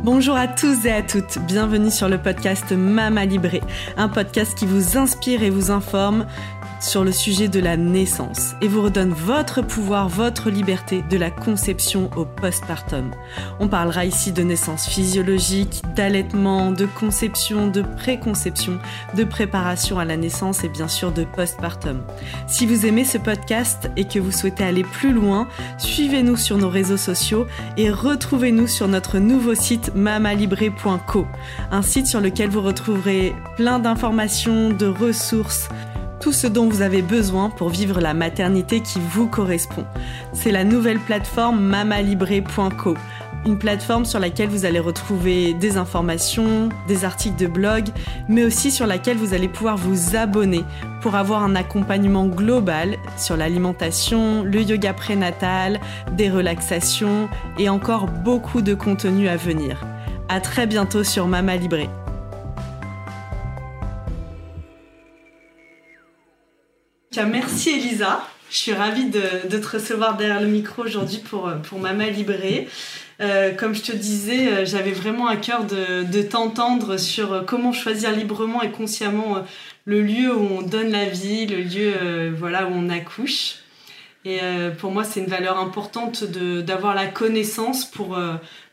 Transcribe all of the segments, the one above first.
Bonjour à tous et à toutes, bienvenue sur le podcast Mama Libré, un podcast qui vous inspire et vous informe sur le sujet de la naissance et vous redonne votre pouvoir, votre liberté de la conception au postpartum. On parlera ici de naissance physiologique, d'allaitement, de conception, de préconception, de préparation à la naissance et bien sûr de postpartum. Si vous aimez ce podcast et que vous souhaitez aller plus loin, suivez-nous sur nos réseaux sociaux et retrouvez-nous sur notre nouveau site mamalibré.co, un site sur lequel vous retrouverez plein d'informations, de ressources, tout ce dont vous avez besoin pour vivre la maternité qui vous correspond. C'est la nouvelle plateforme mamalibré.co, une plateforme sur laquelle vous allez retrouver des informations, des articles de blog, mais aussi sur laquelle vous allez pouvoir vous abonner pour avoir un accompagnement global sur l'alimentation, le yoga prénatal, des relaxations et encore beaucoup de contenu à venir. À très bientôt sur Mama Libré. Merci Elisa. Je suis ravie de, te recevoir derrière le micro aujourd'hui pour, pour Mama Libré. Euh, comme je te disais, euh, j'avais vraiment à cœur de, t'entendre sur comment choisir librement et consciemment euh, le lieu où on donne la vie, le lieu voilà, où on accouche. Et pour moi, c'est une valeur importante d'avoir la connaissance pour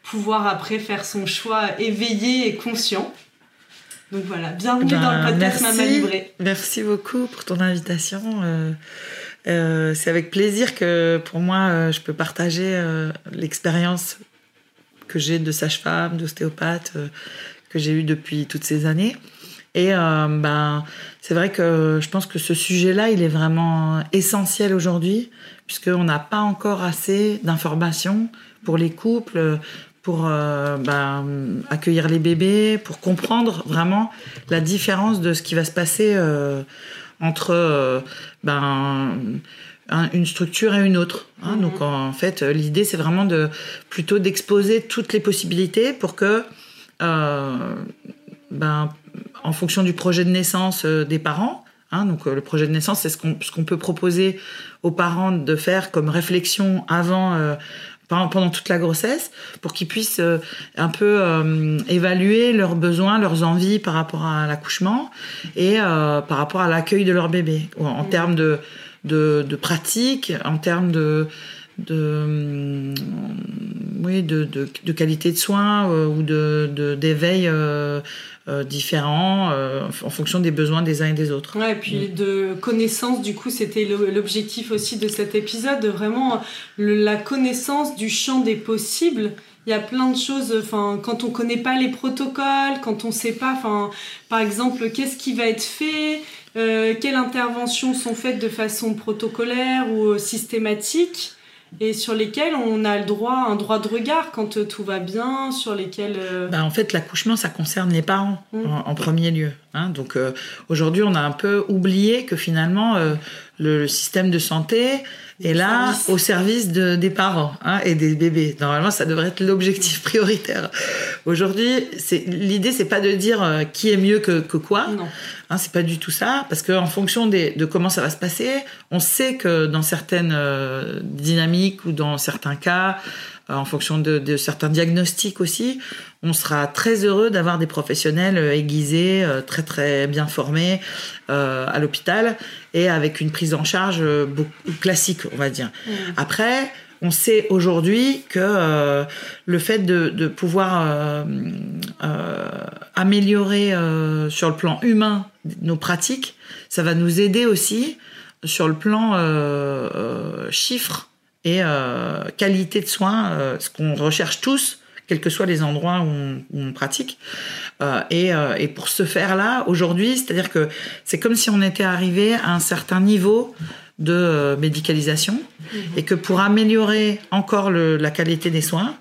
pouvoir après faire son choix éveillé et conscient. Donc voilà, bienvenue dans le ben, podcast Maman Libré. Merci beaucoup pour ton invitation. Euh, euh, c'est avec plaisir que pour moi, euh, je peux partager l'expérience que j'ai de sage-femme, d'ostéopathe, que j'ai eue depuis toutes ces années. Et ben, c'est vrai que je pense que ce sujet-là, il est vraiment essentiel aujourd'hui, puisqu'on n'a pas encore assez d'informations pour les couples, pour euh, ben, accueillir les bébés, pour comprendre vraiment la différence de ce qui va se passer euh, entre euh, ben, une structure et une autre. Hein. Mhm. Donc en fait, l'idée c'est vraiment de plutôt d'exposer toutes les possibilités pour que, ben, en fonction du projet de naissance des parents, hein, donc le projet de naissance, c'est ce qu'on ce qu'on peut proposer aux parents de faire comme réflexion avant pendant toute la grossesse pour qu'ils puissent euh, un peu euh, évaluer leurs besoins, leurs envies par rapport à l'accouchement et euh, par rapport à l'accueil de leur bébé en, mmh. termes de, de, de, pratique, en termes de de oui de, de, de, qualité de soins ou de d'éveil euh, différents euh, en fonction des besoins des uns et des autres. Ouais, et puis de connaissance, du coup, c'était l'objectif aussi de cet épisode, de vraiment la connaissance du champ des possibles. Il y a plein de choses, enfin, quand on connaît pas les protocoles, quand on sait pas, enfin, par exemple, qu'est-ce qui va être fait, euh, quelles interventions sont faites de façon protocolaire ou systématique et sur lesquels on a le droit, un droit de regard quand euh, tout va bien, sur lesquels... Euh, bah, en fait, l'accouchement, ça concerne les parents mmh. en, premier lieu. Hein. Donc euh, aujourd'hui, on a un peu oublié que finalement, le, système de santé est là au service de, des parents hein, et des bébés. Normalement, ça devrait être l'objectif prioritaire. Aujourd'hui, l'idée, c'est pas de dire qui est mieux que, que quoi. Non. Hein, c'est pas du tout ça, parce qu'en fonction de comment ça va se passer, on sait que dans certaines euh, dynamiques ou dans certains cas, euh, en fonction de, certains diagnostics aussi, on sera très heureux d'avoir des professionnels euh, aiguisés, très très bien formés à l'hôpital et avec une prise en charge beaucoup classique, on va dire. Mmh. Après, on sait aujourd'hui que euh, le fait de, pouvoir euh, euh, améliorer sur le plan humain nos pratiques, ça va nous aider aussi sur le plan chiffres et qualité de soins, ce qu'on recherche tous, quels que soient les endroits où on, pratique. et, et, pour ce faire-là, aujourd'hui, c'est-à-dire que c'est comme si on était arrivé à un certain niveau de euh, médicalisation et que pour améliorer encore la qualité des soins,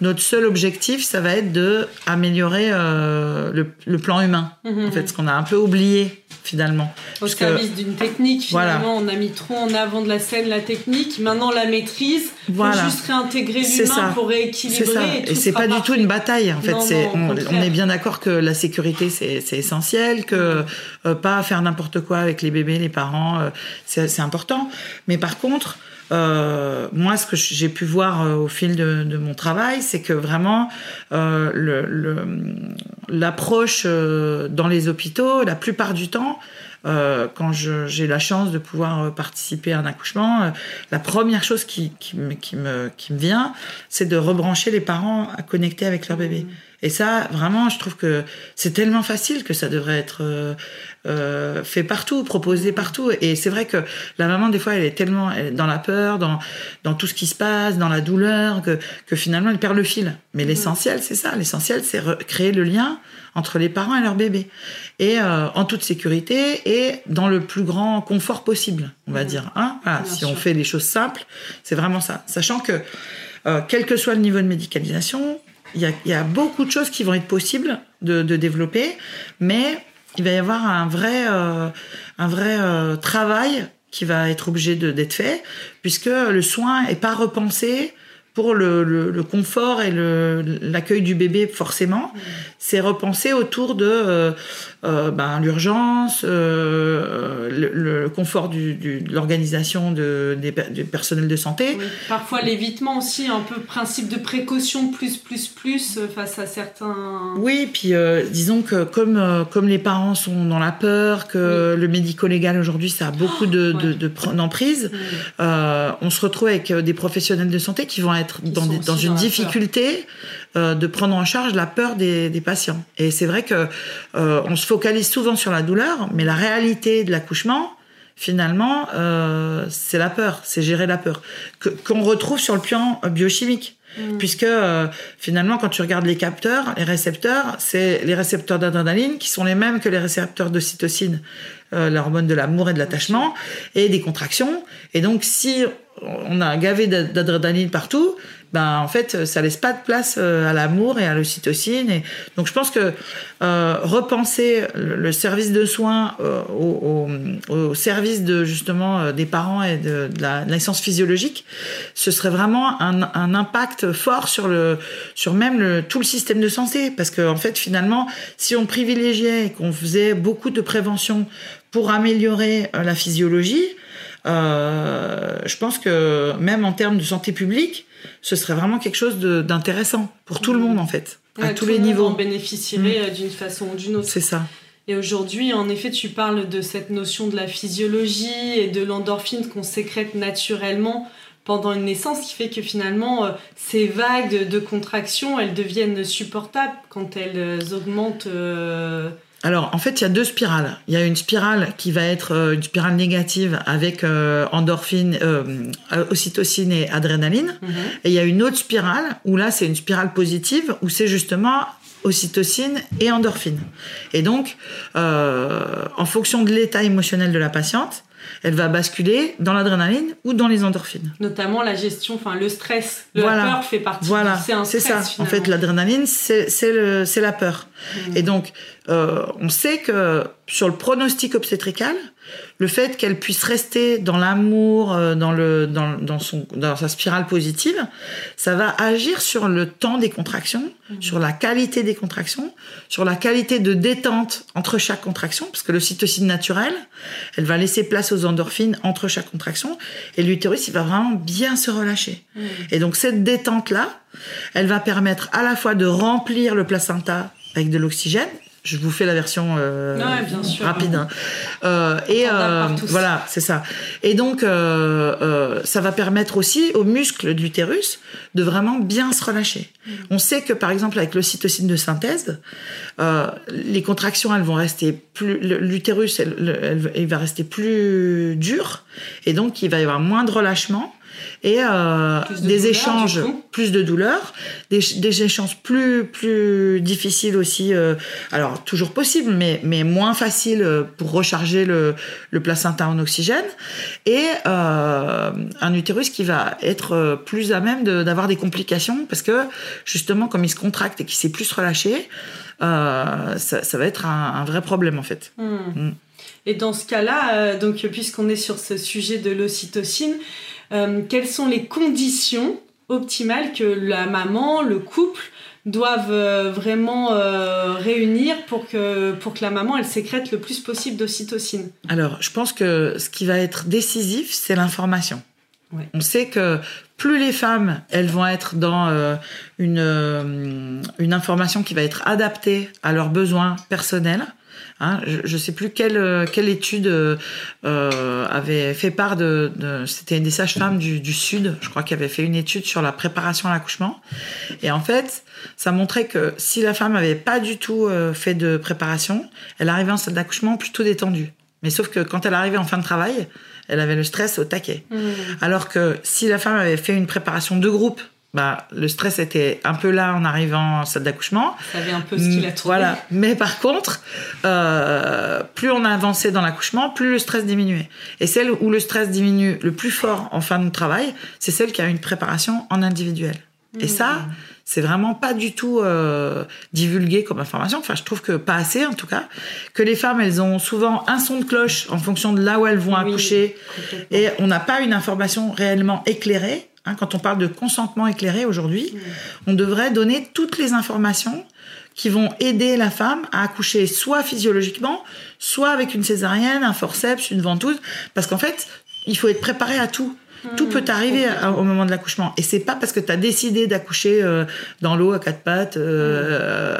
notre seul objectif, ça va être de améliorer euh, le, plan humain. Mhm. En fait, ce qu'on a un peu oublié finalement. Au service d'une technique, finalement, on a mis trop en avant de la scène la technique. Maintenant, la maîtrise, voilà. faut juste réintégrer l'humain pour rééquilibrer. Ça. Et, c'est pas du tout une bataille. En fait, on, est bien d'accord que la sécurité c'est essentiel, que euh, pas faire n'importe quoi avec les bébés, les parents, c'est important. Mais par contre, moi, ce que j'ai pu voir au fil de, mon travail, c'est que vraiment l'approche dans les hôpitaux, la plupart du temps, euh, quand j'ai la chance de pouvoir euh, participer à un accouchement, euh, la première chose qui, qui, me, qui, me, qui me vient, c'est de rebrancher les parents à connecter avec leur bébé. Mmh. Et ça, vraiment, je trouve que c'est tellement facile que ça devrait être euh, fait partout, proposé partout. Et c'est vrai que la maman, des fois, elle est tellement dans la peur, dans, dans tout ce qui se passe, dans la douleur, que, que finalement, elle perd le fil. Mais mmh. l'essentiel, c'est ça. L'essentiel, c'est créer le lien entre les parents et leur bébé. Et euh, en toute sécurité et dans le plus grand confort possible, on va mmh. dire. Hein voilà, si on fait les choses simples, c'est vraiment ça. Sachant que, euh, quel que soit le niveau de médicalisation, il y a, y a, beaucoup de choses qui vont être possibles de, de, développer, mais il va y avoir un vrai, euh, un vrai euh, travail qui va être obligé d'être fait, puisque le soin est pas repensé pour le, le, confort et l'accueil du bébé forcément, mmh. c'est repensé autour de euh, euh, ben, l'urgence, euh, le, confort du, du, de l'organisation de, des, du personnel de santé. Parfois l'évitement aussi, un peu principe de précaution plus plus plus face à certains. Oui, puis disons que comme comme les parents sont dans la peur, que le médico-légal aujourd'hui ça a beaucoup de d'emprise, de, on se retrouve avec des professionnels de santé qui vont être dans, dans une difficulté euh, de prendre en charge la peur des, des patients. Et c'est vrai que euh, on se focalise souvent sur la douleur, mais la réalité de l'accouchement, finalement, euh, c'est la peur, c'est gérer la peur, qu'on retrouve sur le plan biochimique. Mm. Puisque finalement, quand tu regardes les capteurs, les récepteurs, c'est les récepteurs d'adrénaline qui sont les mêmes que les récepteurs de cytocine, l'hormone de l'amour et de l'attachement, et des contractions. Et donc, si on a gavé d'adrénaline partout, ben en fait ça laisse pas de place euh, à l'amour et à l'ocytocine et donc je pense que euh, repenser le, service de soins euh, au, service de justement des parents et de, la naissance physiologique ce serait vraiment un, impact fort sur le sur même le, tout le système de santé. Parce que en fait finalement si on privilégiait et qu'on faisait beaucoup de prévention pour améliorer la physiologie je pense que même en termes de santé publique, ce serait vraiment quelque chose d'intéressant pour tout le monde en fait, à tous les niveaux. On bénéficierait mm. euh, d'une façon ou d'une autre. C'est ça. Et aujourd'hui, en effet, tu parles de cette notion de la physiologie et de l'endorphine qu'on sécrète naturellement pendant une naissance, qui fait que finalement, euh, ces vagues de, contraction, elles deviennent supportables quand elles augmentent. Alors, en fait, il y a deux spirales. Il y a une spirale qui va être euh, une spirale négative avec euh, endorphine, euh, ocytocine et adrénaline. Mhm. Et il y a une autre spirale où là, c'est une spirale positive où c'est justement ocytocine et endorphine. Et donc, en fonction de l'état émotionnel de la patiente, elle va basculer dans l'adrénaline ou dans les endorphines. Notamment la gestion, enfin le stress, le la peur fait partie. Voilà, c'est ça. En fait, l'adrénaline, c'est la peur. Mmh. Et donc, euh, on sait que sur le pronostic obstétrical, le fait qu'elle puisse rester dans l'amour, euh, dans le dans, dans son dans sa spirale positive, ça va agir sur le temps des contractions, mmh. sur la qualité des contractions, sur la qualité de détente entre chaque contraction, parce que le cytocine naturel, elle va laisser place aux endorphines entre chaque contraction, et l'utérus il va vraiment bien se relâcher. Mmh. Et donc cette détente là, elle va permettre à la fois de remplir le placenta avec de l'oxygène je vous fais la version euh, rapide. Hein. Euh, et euh, voilà, c'est ça. Et donc, ça va permettre aussi aux muscles de l'utérus de vraiment bien se relâcher. Mm. On sait que, par exemple, avec l'ocytocine de synthèse, les contractions, elles vont rester plus, l'utérus, il va rester plus dur, et donc il va y avoir moins de relâchement et euh, des échanges plus de douleur, des, des, échanges plus plus difficiles aussi. Euh, alors toujours possible, mais mais moins facile euh, pour recharger le, le placenta en oxygène et euh, un utérus qui va être euh, plus à même d'avoir des complications parce que justement comme il se contracte et qu'il s'est plus relâché, ça, ça, va être un, un, vrai problème en fait. Hmm. Hmm. Et dans ce cas-là, donc puisqu'on est sur ce sujet de l'ocytocine, euh, quelles sont les conditions optimales que la maman, le couple doivent euh, vraiment euh, réunir pour que, pour que la maman elle sécrète le plus possible d'ocytocine? Alors, je pense que ce qui va être décisif, c'est l'information. On sait que plus les femmes, elles vont être dans euh, une, euh, une information qui va être adaptée à leurs besoins personnels. Hein, je ne sais plus quelle, euh, quelle étude avait fait part de... C'était une des sages-femmes du, du, Sud, je crois, qui avait fait une étude sur la préparation à l'accouchement. Et en fait, ça montrait que si la femme avait pas du tout fait de préparation, elle arrivait en salle d'accouchement plutôt détendue. Mais sauf que quand elle arrivait en fin de travail, elle avait le stress au taquet. Mmh. Alors que si la femme avait fait une préparation de groupe, bah, le stress était un peu là en arrivant en salle d'accouchement. Savait un peu ce qu'il a trouvé. Voilà. Mais par contre, euh, plus on avançait dans l'accouchement, plus le stress diminuait. Et celle où le stress diminue le plus fort en fin de travail, c'est celle qui a une préparation en individuel. Et ça, mmh c'est vraiment pas du tout euh, divulgué comme information. Enfin, je trouve que pas assez en tout cas. Que les femmes, elles ont souvent un son de cloche en fonction de là où elles vont accoucher, et on n'a pas une information réellement éclairée. Hein, quand on parle de consentement éclairé aujourd'hui, on devrait donner toutes les informations qui vont aider la femme à accoucher soit physiologiquement, soit avec une césarienne, un forceps, une ventouse, parce qu'en fait, il faut être préparé à tout. Tout peut arriver au moment de l'accouchement. Et c'est pas parce que tu as décidé d'accoucher euh, dans l'eau à quatre pattes, euh,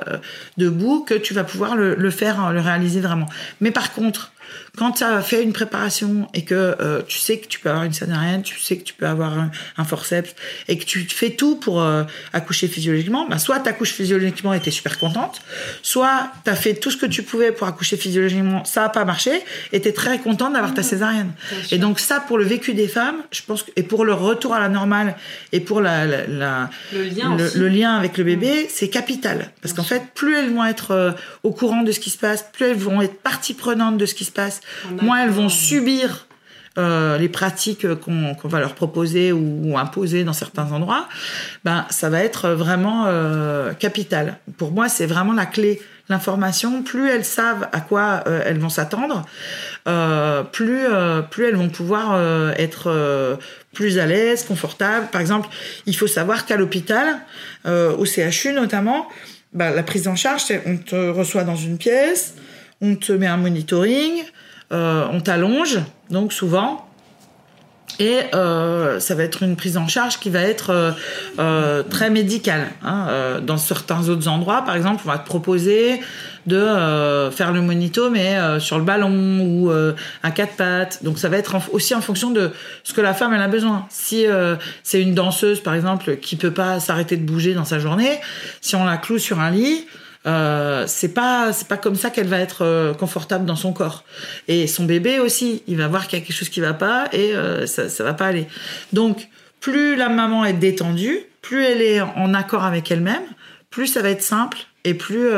debout, que tu vas pouvoir le, le, faire, le réaliser vraiment. Mais par contre, quand tu as fait une préparation et que euh, tu sais que tu peux avoir une césarienne, tu sais que tu peux avoir un, forceps et que tu fais tout pour euh, accoucher physiologiquement, bah, soit tu accouches physiologiquement et tu es super contente, soit tu as fait tout ce que tu pouvais pour accoucher physiologiquement, ça n'a pas marché et tu es très contente d'avoir ta mmh. césarienne. Et donc ça, pour le vécu des femmes, je pense que, et pour leur retour à la normale et pour la, la, le, lien le, lien avec le bébé, mmh. c'est capital. Parce qu'en fait, plus elles vont être euh, au courant de ce qui se passe, plus elles vont être partie prenante de ce qui se passe, moins elles vont subir euh, les pratiques qu'on va leur proposer ou, imposer dans certains endroits, ben ça va être vraiment euh, capital. Pour moi, c'est vraiment la clé. L'information, plus elles savent à quoi euh, elles vont s'attendre, plus plus elles vont pouvoir être plus à l'aise, confortables. Par exemple, il faut savoir qu'à l'hôpital, au CHU notamment, ben, la prise en charge, on te reçoit dans une pièce, on te met un monitoring, euh, on t'allonge, donc souvent. Et euh, ça va être une prise en charge qui va être euh, très médicale. Hein. dans certains autres endroits, par exemple, on va te proposer de faire le monito, mais sur le ballon ou un quatre pattes. Donc ça va être aussi en fonction de ce que la femme a besoin. Si c'est une danseuse, par exemple, qui peut pas s'arrêter de bouger dans sa journée, si on la cloue sur un lit, euh, c'est pas c'est pas comme ça qu'elle va être euh, confortable dans son corps. Et son bébé aussi, il va voir qu'il y a quelque chose qui va pas et euh, ça ça va pas aller. Donc plus la maman est détendue, plus elle est en accord avec elle-même, plus ça va être simple et plus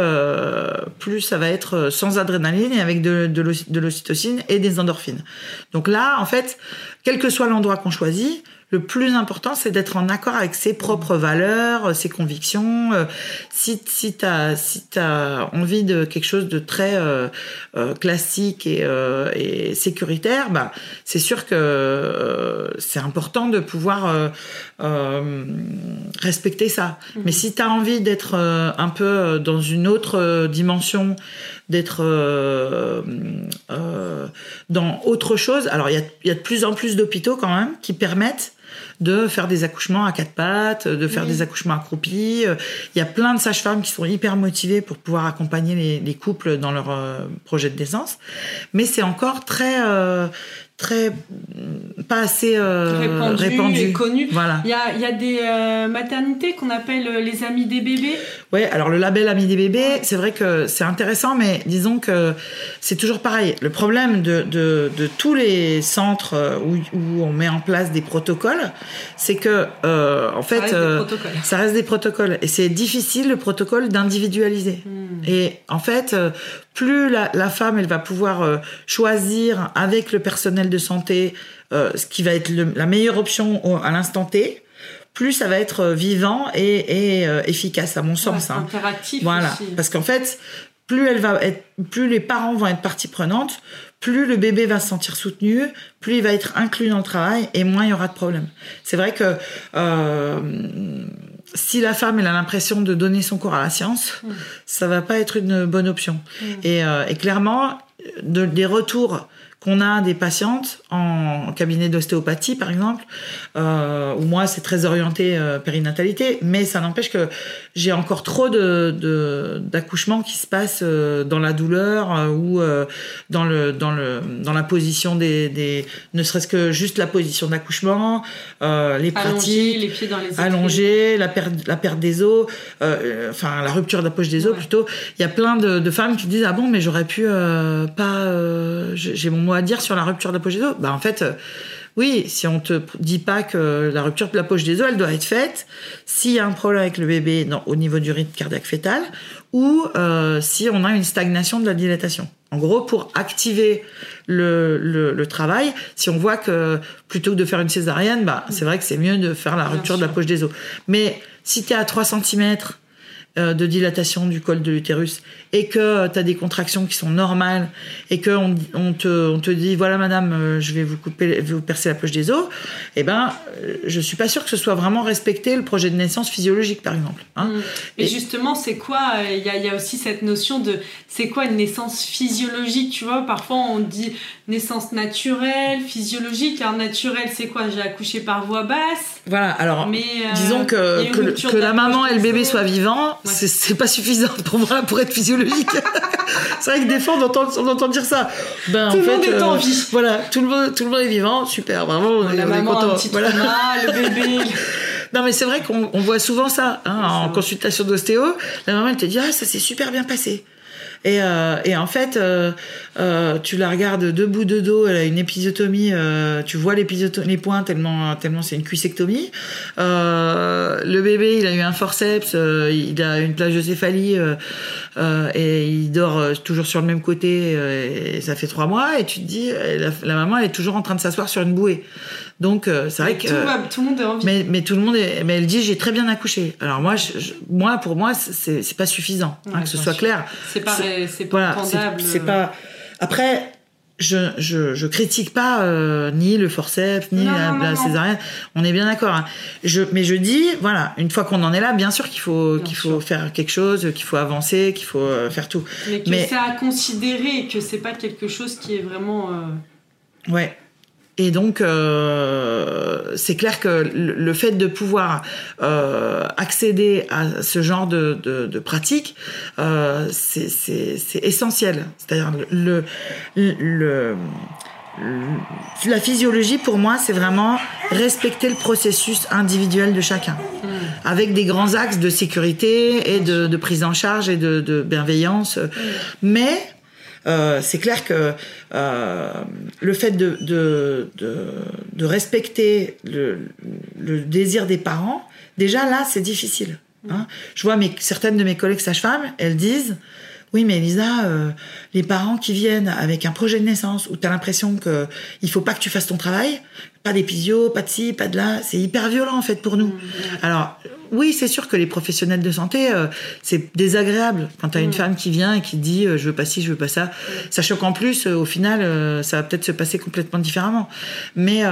plus ça va être sans adrénaline et avec de, de l'ocytocine et des endorphines. Donc là, en fait, quel que soit l'endroit qu'on choisit, le plus important, c'est d'être en accord avec ses propres valeurs, ses convictions. Euh, si si t'as si as envie de quelque chose de très euh, euh, classique et, et, sécuritaire, bah c'est sûr que c'est important de pouvoir respecter ça. Mhm. Mais si tu as envie d'être un peu dans une autre dimension, d'être dans autre chose. Alors il y a, y a, de plus en plus d'hôpitaux quand même qui permettent de faire des accouchements à quatre pattes, de faire des accouchements accroupis. Il y a plein de sages-femmes qui sont hyper motivées pour pouvoir accompagner les, couples dans leur euh, projet de naissance. Mais c'est encore très, euh, très pas assez euh, répandu, et connu. Voilà. Il y a, y a, des euh, maternités qu'on appelle euh, les amis des bébés. Ouais, alors le label Amis des bébés, c'est vrai que c'est intéressant, mais disons que c'est toujours pareil. Le problème de, de, de tous les centres où, où, on met en place des protocoles, c'est que en fait, ça reste, ça reste, des protocoles et c'est difficile le protocole d'individualiser. Hmm. Et en fait, plus la, la, femme elle va pouvoir choisir avec le personnel de santé euh, ce qui va être la meilleure option à l'instant T, plus ça va être euh, vivant et, euh, efficace à mon sens. Hein. Interactif. Voilà, parce qu'en fait, plus elle va être, plus les parents vont être partie prenante, plus le bébé va se sentir soutenu, plus il va être inclus dans le travail et moins il y aura de problèmes. C'est vrai que si la femme elle a l'impression de donner son corps à la science, mm. ça va pas être une bonne option. Mm. Et, et, clairement, de, des retours qu'on a des patientes en, cabinet d'ostéopathie, par exemple, euh, où moi, c'est très orienté euh, périnatalité, mais ça n'empêche que j'ai encore trop de, d'accouchements qui se passent euh, dans la douleur ou dans, le, dans, le, dans la position des, des ne serait-ce que juste la position d'accouchement, les pratiques, les pieds dans les allongés, la perte, la perte des os, enfin la rupture de la poche des os plutôt. Il y a plein de, de, femmes qui disent ah bon mais j'aurais pu pas, j'ai mon à dire sur la rupture de la poche des os Bah en fait, euh, oui, si on te dit pas que la rupture de la poche des os, elle doit être faite s'il y a un problème avec le bébé au niveau du rythme cardiaque fœtal ou euh, si on a une stagnation de la dilatation. En gros, pour activer le, le, travail, si on voit que plutôt que de faire une césarienne, bah, c'est vrai que c'est mieux de faire la rupture de la poche des os. Mais si tu es à 3 cm de dilatation du col de l'utérus et que tu as des contractions qui sont normales et que on, te, on te dit voilà madame euh, je vais vous couper vous percer la poche des os eh ben euh, je suis pas sûre que ce soit vraiment respecté le projet de naissance physiologique par exemple hein. mm. et, justement c'est quoi il y a, y a, aussi cette notion de c'est quoi une naissance physiologique tu vois? Parfois on dit naissance naturelle physiologique alors naturelle c'est quoi? J'ai accouché par voie basse voilà alors Mais, disons que, que, que la maman et le bébé soient vivants c'est pas suffisant pour moi pour être physiologique. c'est vrai que des fois on entend, on entend dire ça. Ben, tout en le fait, monde est en euh, vie. Voilà, tout le monde, tout le monde est vivant, super, vraiment. la maman a un petit voilà. le bébé. Non, mais c'est vrai qu'on voit souvent ça hein, en consultation d'ostéo. La maman, elle te dit Ah, ça s'est super bien passé. Et, euh, et en fait, euh, euh, tu la regardes debout de dos, elle a une épisiotomie, euh, tu vois les points tellement, tellement c'est une cuissectomie. Euh, le bébé, il a eu un forceps, euh, il a une plagiocéphalie et il dort toujours sur le même côté et ça fait trois mois et tu te dis, la, la maman elle est toujours en train de s'asseoir sur une bouée. Donc euh, c'est vrai que tout, le monde est envie. Mais, mais tout le monde est, mais elle dit j'ai très bien accouché. Alors moi, moi pour moi c'est pas suffisant hein, que ce soit clair. C'est pas c'est pas voilà, C'est pas après. Je, je, je critique pas euh, ni le forceps ni la, césarienne. On est bien d'accord. Hein. Je, mais je dis voilà, une fois qu'on en est là, bien sûr qu'il faut qu'il faut faire quelque chose, qu'il faut avancer, qu'il faut euh, faire tout. Mais que c'est à considérer, que c'est pas quelque chose qui est vraiment. Ouais. Et donc, euh, c'est clair que le, fait de pouvoir euh, accéder à ce genre de, de, de pratique, euh, c'est essentiel. C'est-à-dire le, le, la physiologie, pour moi, c'est vraiment respecter le processus individuel de chacun, mm. avec des grands axes de sécurité et de, de prise en charge et de, bienveillance. Mm. Mais euh, c'est clair que euh, le fait de, de, de, respecter le, le, désir des parents, déjà là, c'est difficile. Hein. Je vois mes, certaines de mes collègues sages-femmes, elles disent oui, mais Elisa, euh, les parents qui viennent avec un projet de naissance où tu as l'impression que il faut pas que tu fasses ton travail, pas d'épisio, pas de ci, pas de là, c'est hyper violent en fait pour nous. Mmh, Alors oui, c'est sûr que les professionnels de santé, euh, c'est désagréable quand tu as une mmh. femme qui vient et qui dit euh, je veux pas ci, je veux pas ça. Mmh. Sachant qu'en plus, au final, ça va peut-être se passer complètement différemment. Mais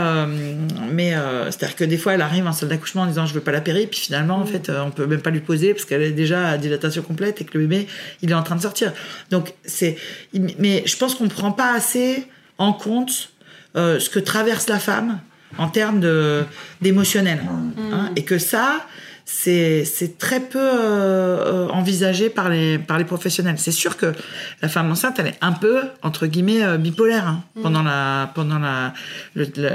mais c'est-à-dire que des fois, elle arrive en salle d'accouchement en disant je veux pas la péri, puis finalement, en fait, on peut même pas lui poser parce qu'elle est déjà à dilatation complète et que le bébé, il est en train de sortir. Donc c'est, mais je pense qu'on ne prend pas assez en compte euh, ce que traverse la femme en termes de d'émotionnel, hein, et que ça, c'est très peu euh, envisagé par les, par les professionnels. C'est sûr que la femme enceinte, elle est un peu, entre guillemets, euh, bipolaire. Hein. Mm. Pendant, la, pendant la, la,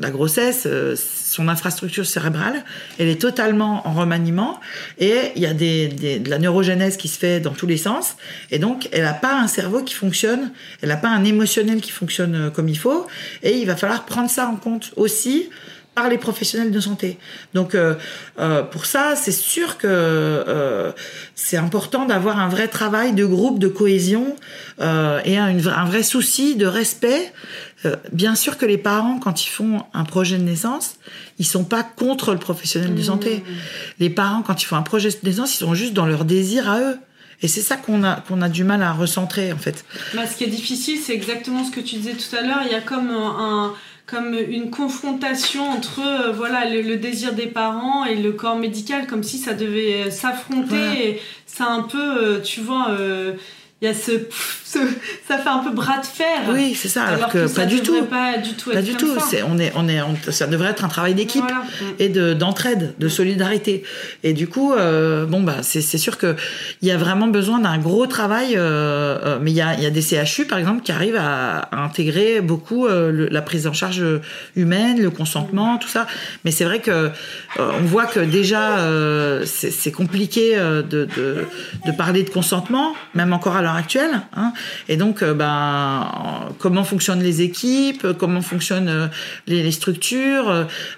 la, grossesse, euh, son infrastructure cérébrale, elle est totalement en remaniement et il y a des, des, de la neurogénèse qui se fait dans tous les sens. Et donc, elle n'a pas un cerveau qui fonctionne, elle n'a pas un émotionnel qui fonctionne comme il faut. Et il va falloir prendre ça en compte aussi par les professionnels de santé. Donc euh, euh, pour ça, c'est sûr que euh, c'est important d'avoir un vrai travail de groupe, de cohésion et un, un, vrai souci de respect. bien sûr que les parents, quand ils font un projet de naissance, ils sont pas contre le professionnel de santé. Mmh. Les parents, quand ils font un projet de naissance, ils sont juste dans leur désir à eux. Et c'est ça qu'on a, qu'on a du mal à recentrer, en fait. Bah, ce qui est difficile, c'est exactement ce que tu disais tout à l'heure. Il y a comme un, comme une confrontation entre euh, voilà le, désir des parents et le corps médical comme si ça devait euh, s'affronter et ça un peu euh, tu vois il y a ce, ça fait un peu bras de fer. Oui, c'est ça. Alors, que, pas du tout. Pas du tout. Pas du tout. Ça. on est, on est, ça devrait être un travail d'équipe et de d'entraide, de solidarité. Et du coup, euh, bon bah, c'est sûr que il y a vraiment besoin d'un gros travail. Euh, euh, mais il y a, y a des CHU par exemple qui arrivent à, intégrer beaucoup la prise en charge humaine, le consentement, tout ça. Mais c'est vrai que on voit que déjà c'est compliqué de, de, de parler de consentement, même encore à l'heure actuelle. Hein. Et donc, euh, ben, comment fonctionnent les équipes, comment fonctionnent euh, les, structures.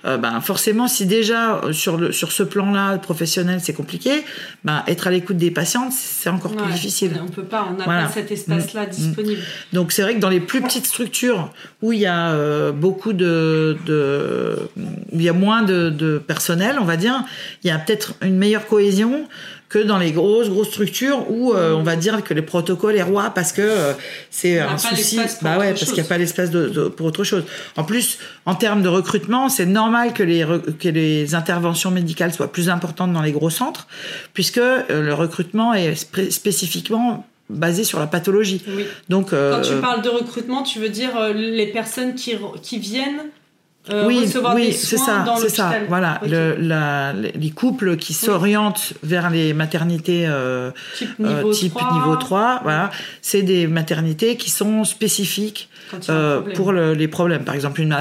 Euh, ben, forcément, si déjà sur, le, sur ce plan-là professionnel c'est compliqué, ben, être à l'écoute des patientes c'est encore plus difficile. On peut pas, on n'a pas cet espace-là mm. disponible. Donc c'est vrai que dans les plus petites structures où il y a beaucoup de, de, il y a moins de, de personnel, on va dire, il y a peut-être une meilleure cohésion que dans les grosses grosses structures où euh, on va dire que les protocoles est roi parce que euh, c'est un souci bah ouais parce qu'il n'y a pas l'espace de, pour autre chose en plus en termes de recrutement c'est normal que les que les interventions médicales soient plus importantes dans les gros centres puisque euh, le recrutement est spécifiquement basé sur la pathologie. Oui. Donc, Quand tu parles de recrutement, tu veux dire les personnes qui, qui viennent euh, oui, oui, c'est ça, c'est ça. Voilà, le, la, les couples qui s'orientent vers les maternités euh, type, niveau, euh, type 3. niveau 3, voilà, c'est des maternités qui sont spécifiques euh, pour le, les problèmes. Par exemple, une,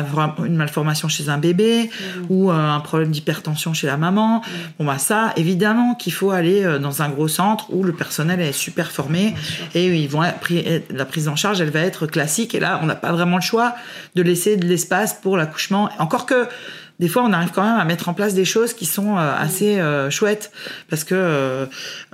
une malformation chez un bébé mmh. ou euh, un problème d'hypertension chez la maman. Mmh. Bon, bah ça, évidemment qu'il faut aller euh, dans un gros centre où le personnel est super formé et ils vont la prise en charge, elle va être classique. Et là, on n'a pas vraiment le choix de laisser de l'espace pour l'accouchement. Encore que des fois, on arrive quand même à mettre en place des choses qui sont euh, assez euh, chouettes parce que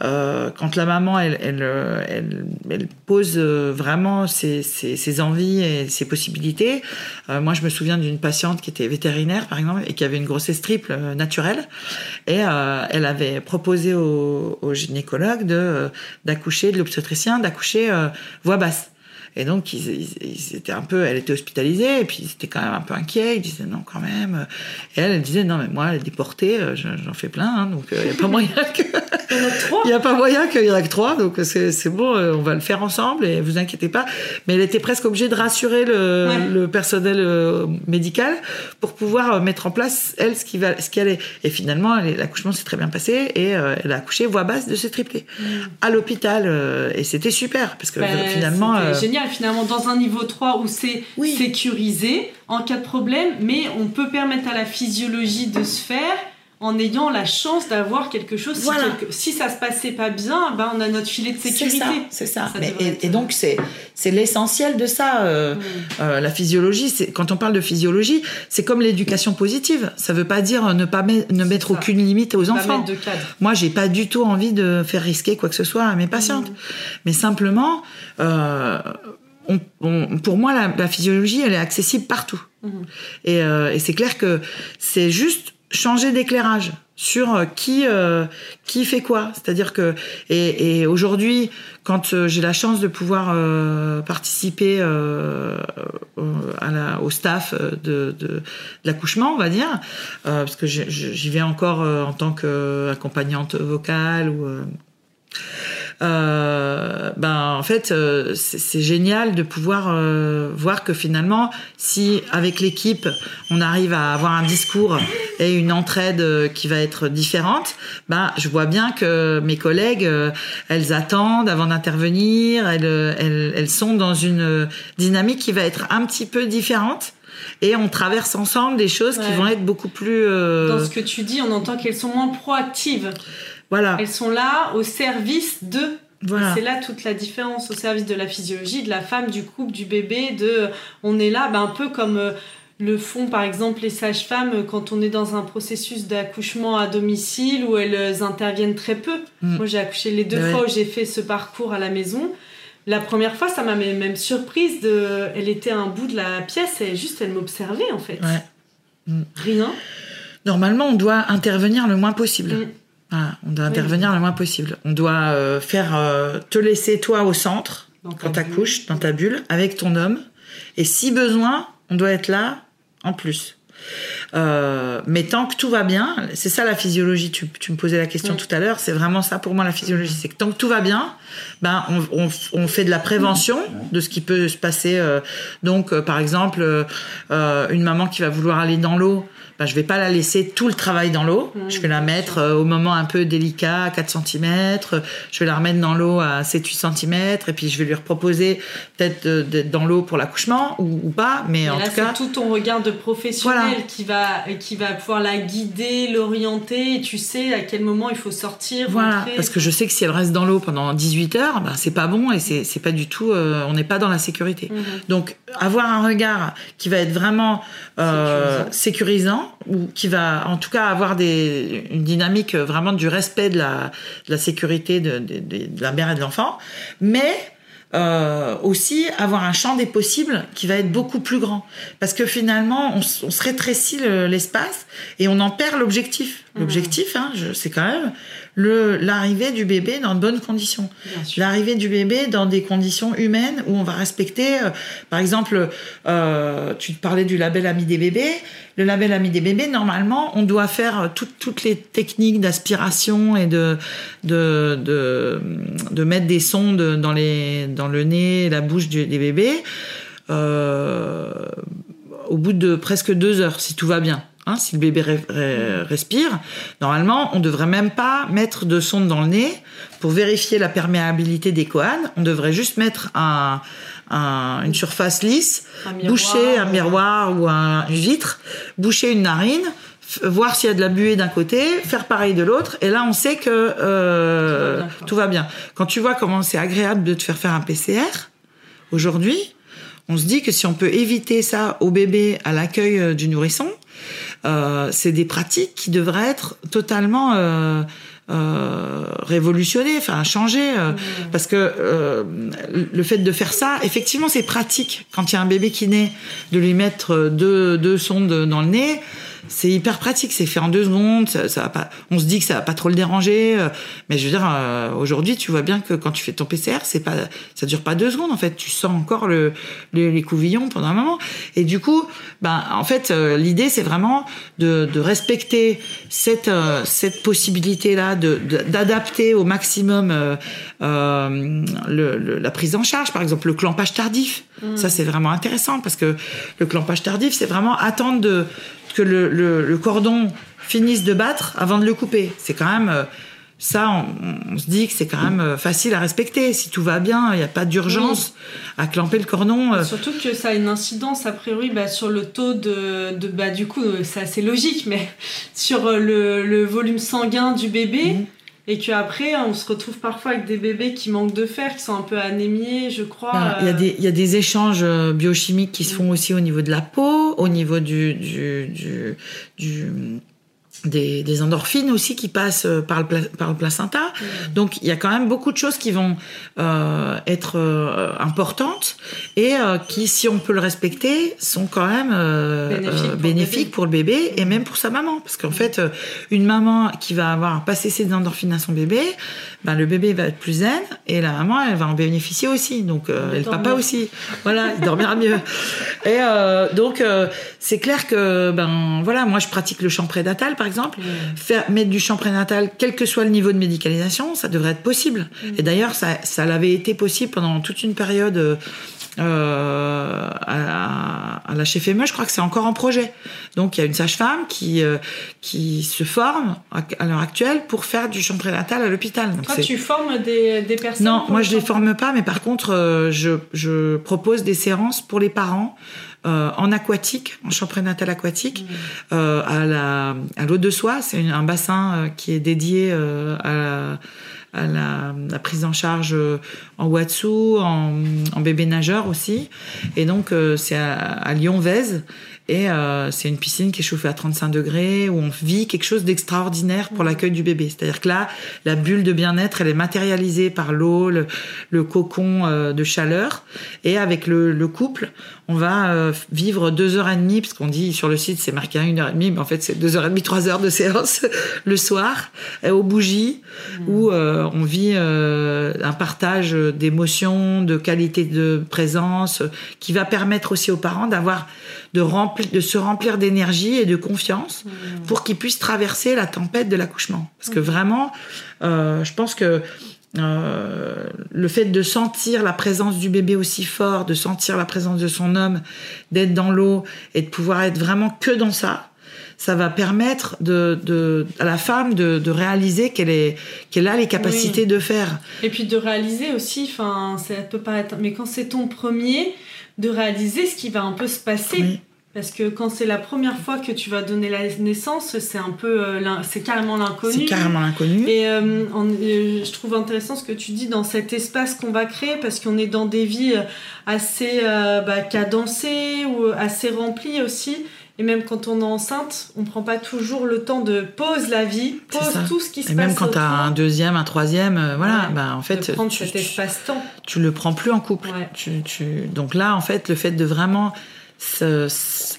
euh, quand la maman elle, elle, elle, pose vraiment ses, ses, envies et ses possibilités. moi, je me souviens d'une patiente qui était vétérinaire, par exemple, et qui avait une grossesse triple naturelle, et elle avait proposé au, au gynécologue de d'accoucher, de l'obstétricien, d'accoucher voix basse. Et donc, ils, étaient un peu, elle était hospitalisée, et puis ils étaient quand même un peu inquiets. Ils disaient non, quand même. Et elle, elle disait non, mais moi, elle est déportée, euh, j'en fais plein, hein, donc il euh, n'y a pas moyen que. Il n'y a pas moyen qu'il y en ait que trois, donc c'est bon, euh, on va le faire ensemble, et vous inquiétez pas. Mais elle était presque obligée de rassurer le, le personnel médical pour pouvoir mettre en place, elle, ce qui, va, ce qui allait. Et finalement, l'accouchement s'est très bien passé, et elle a accouché voix basse de ses triplés mm. à l'hôpital. et c'était super, parce que ben, finalement. génial finalement dans un niveau 3 où c'est sécurisé en cas de problème, mais on peut permettre à la physiologie de se faire en ayant la chance d'avoir quelque chose. Si, ça se passait pas bien, ben on a notre filet de sécurité. C'est ça. et, donc c'est c'est l'essentiel de ça. Euh, mm. euh, la physiologie, c'est quand on parle de physiologie, c'est comme l'éducation positive. Ça veut pas dire ne pas ne mettre aucune limite aux enfants. de cadre. Moi, j'ai pas du tout envie de faire risquer quoi que ce soit à mes patientes, mm. mais simplement. Euh, pour moi, la, physiologie, elle est accessible partout. Mm. Et, et c'est clair que c'est juste changer d'éclairage sur euh, qui euh, qui fait quoi. C'est-à-dire que et, aujourd'hui quand euh, j'ai la chance de pouvoir participer au staff de, de, l'accouchement on va dire parce que j'y vais encore en tant qu'accompagnante vocale ou euh, ben en fait euh, c'est génial de pouvoir euh, voir que finalement si avec l'équipe on arrive à avoir un discours et une entraide qui va être différente ben je vois bien que mes collègues elles attendent avant d'intervenir elles, elles, elles sont dans une dynamique qui va être un petit peu différente et on traverse ensemble des choses qui vont être beaucoup plus. Dans ce que tu dis, on entend qu'elles sont moins proactives. Elles sont là au service de. C'est là toute la différence au service de la physiologie, de la femme, du couple, du bébé. De, on est là, ben, un peu comme euh, le font par exemple les sages-femmes quand on est dans un processus d'accouchement à domicile où elles interviennent très peu. Mm. Moi, j'ai accouché les deux fois où j'ai fait ce parcours à la maison. La première fois, ça m'a même surprise. De... Elle était à un bout de la pièce et juste elle m'observait en fait. Mm. Rien. Normalement, on doit intervenir le moins possible. Mm on doit intervenir le moins possible. On doit euh, faire euh, te laisser toi au centre quand t'accouches, dans ta bulle, avec ton homme. Et si besoin, on doit être là en plus. Euh, mais tant que tout va bien, c'est ça la physiologie. Tu, me posais la question tout à l'heure. C'est vraiment ça pour moi la physiologie. C'est que tant que tout va bien, ben on, fait de la prévention de ce qui peut se passer. Donc, par exemple, une maman qui va vouloir aller dans l'eau bah, je vais pas la laisser tout le travail dans l'eau. Mmh, je vais la mettre euh, au moment un peu délicat, à 4 cm. Je vais la remettre dans l'eau à 7-8 cm. Et puis, je vais lui reproposer peut-être d'être dans l'eau pour l'accouchement ou, pas. Mais en tout cas. C'est tout ton regard de professionnel qui, va, qui va pouvoir la guider, l'orienter. Et tu sais à quel moment il faut sortir. Voilà. Parce que je sais que si elle reste dans l'eau pendant 18 heures, bah, c'est pas bon et c'est pas du tout. Euh, on n'est pas dans la sécurité. Mmh. Donc, avoir un regard qui va être vraiment euh, sécurisant ou qui va en tout cas avoir des, une dynamique vraiment du respect de la, de la sécurité de, de, de, la mère et de l'enfant, mais euh, aussi avoir un champ des possibles qui va être beaucoup plus grand. Parce que finalement, on, on se rétrécit l'espace et on en perd l'objectif. Mmh. L'objectif, hein, c'est quand même l'arrivée du bébé dans de bonnes conditions. L'arrivée du bébé dans des conditions humaines où on va respecter, euh, par exemple, euh, tu parlais du label ami des bébés. Le label ami des bébés, normalement, on doit faire toutes les techniques d'aspiration et de, de, de, de, mettre des sondes dans, les, dans le nez la bouche des bébés. Euh, au bout de presque deux heures, si tout va bien. Hein, si le bébé respire, normalement, on ne devrait même pas mettre de sonde dans le nez pour vérifier la perméabilité des coanes. On devrait juste mettre un, une surface lisse, boucher un miroir ou un, une vitre, boucher une narine, voir s'il y a de la buée d'un côté, faire pareil de l'autre, et là on sait que euh, tout, va bien. Quand tu vois comment c'est agréable de te faire faire un PCR, aujourd'hui, on se dit que si on peut éviter ça au bébé à l'accueil euh, du nourrisson, euh, c'est des pratiques qui devraient être totalement euh, euh, révolutionnées, enfin changer, euh, mmh. parce que euh, le fait de faire ça, effectivement, c'est pratique quand il y a un bébé qui naît, de lui mettre deux, deux sondes dans le nez c'est hyper pratique, c'est fait en deux secondes, ça, ça va pas, on se dit que ça va pas trop le déranger, euh, mais je veux dire, euh, aujourd'hui, tu vois bien que quand tu fais ton PCR, c'est pas, ça dure pas deux secondes, en fait, tu sens encore le, les couvillons pendant un moment, et du coup, ben, en fait, euh, l'idée, c'est vraiment de, de, respecter cette, cette possibilité-là, de, d'adapter au maximum euh, le, la prise en charge, par exemple, le clampage tardif. Mmh. Ça, c'est vraiment intéressant parce que le clampage tardif, c'est vraiment attendre de que le, le, cordon finisse de battre avant de le couper. C'est quand même euh, ça, on, se dit que c'est quand même euh, facile à respecter. Si tout va bien, il n'y a pas d'urgence à clamper le cordon. Euh. Surtout que ça a une incidence, a priori, bah, sur le taux de, de bah, du coup, c'est assez logique, mais sur le, le volume sanguin du bébé. Mmh. Et qu'après, on se retrouve parfois avec des bébés qui manquent de fer, qui sont un peu anémiés, je crois. Il y, a des, y a des échanges euh, biochimiques qui se font aussi au niveau de la peau, au niveau du, du, du, du des, des, endorphines aussi qui passent euh, par le, par le placenta. Mmh. Donc il y a quand même beaucoup de choses qui vont euh, être euh, importantes et euh, qui, si on peut le respecter, sont quand même bénéfiques, bénéfiques pour, le bébé et même pour sa maman. Parce qu'en fait, une maman qui va avoir passé ses endorphines à son bébé, ben, le bébé va être plus zen et la maman, elle va en bénéficier aussi. Donc et le papa aussi. Voilà, il dormira mieux. Et donc c'est clair que ben voilà, moi je pratique le chant prénatal par exemple exemple, faire mettre du champ prénatal, quel que soit le niveau de médicalisation, ça devrait être possible. Mm. Et d'ailleurs, ça, ça l'avait été possible pendant toute une période. Euh, à, la chez FME, je crois que c'est encore en projet. Donc il y a une sage-femme qui euh, qui se forme à, l'heure actuelle pour faire du champ prénatal à l'hôpital. Toi, tu formes des, des personnes Non, moi je les forme pas, mais par contre euh, je, je propose des séances pour les parents euh, en aquatique, en champ prénatal aquatique, mmh. euh, à la à l'eau de soie. C'est un bassin euh, qui est dédié à, à la, la, prise en charge en Watsu, en, en bébé nageur aussi. Et donc c'est à, à Lyon-Vèze. Et euh, c'est une piscine qui est chauffée à 35 degrés, où on vit quelque chose d'extraordinaire pour l'accueil du bébé. C'est-à-dire que là, la bulle de bien-être, elle est matérialisée par l'eau, le, le, cocon euh, de chaleur. Et avec le, le couple, on va euh, vivre deux heures et demie, parce qu'on dit sur le site c'est marqué à une heure et demie, mais en fait c'est deux heures et demie, trois heures de séance le soir, aux bougies, mmh. où on vit un partage d'émotions, de qualité de présence, qui va permettre aussi aux parents d'avoir de remplir remplir, de se remplir d'énergie et de confiance mmh. pour qu'il puisse traverser la tempête de l'accouchement. Parce que mmh. vraiment, euh, je pense que euh, le fait de sentir la présence du bébé aussi fort, de sentir la présence de son homme, d'être dans l'eau et de pouvoir être vraiment que dans ça, ça va permettre de, de à la femme de, de réaliser qu'elle est qu'elle a les capacités de faire. Et puis de réaliser aussi, enfin, ça peut paraître, mais quand c'est ton premier, de réaliser ce qui va un peu se passer. Parce que quand c'est la première fois que tu vas donner la naissance, c'est un peu, euh, c'est carrément l'inconnu. C'est carrément l'inconnu. Et euh, euh, je trouve intéressant ce que tu dis dans cet espace qu'on va créer, parce qu'on est dans des vies assez bah, cadencées ou assez remplies aussi. Et même quand on est enceinte, on prend pas toujours le temps de pose la vie, pose tout ce qui se passe. Et même quand tu as un deuxième, un troisième, voilà, bah, en fait. De prendre cet espace-temps. Tu, le prends plus en couple. Tu, tu... Donc là, en fait, le fait de vraiment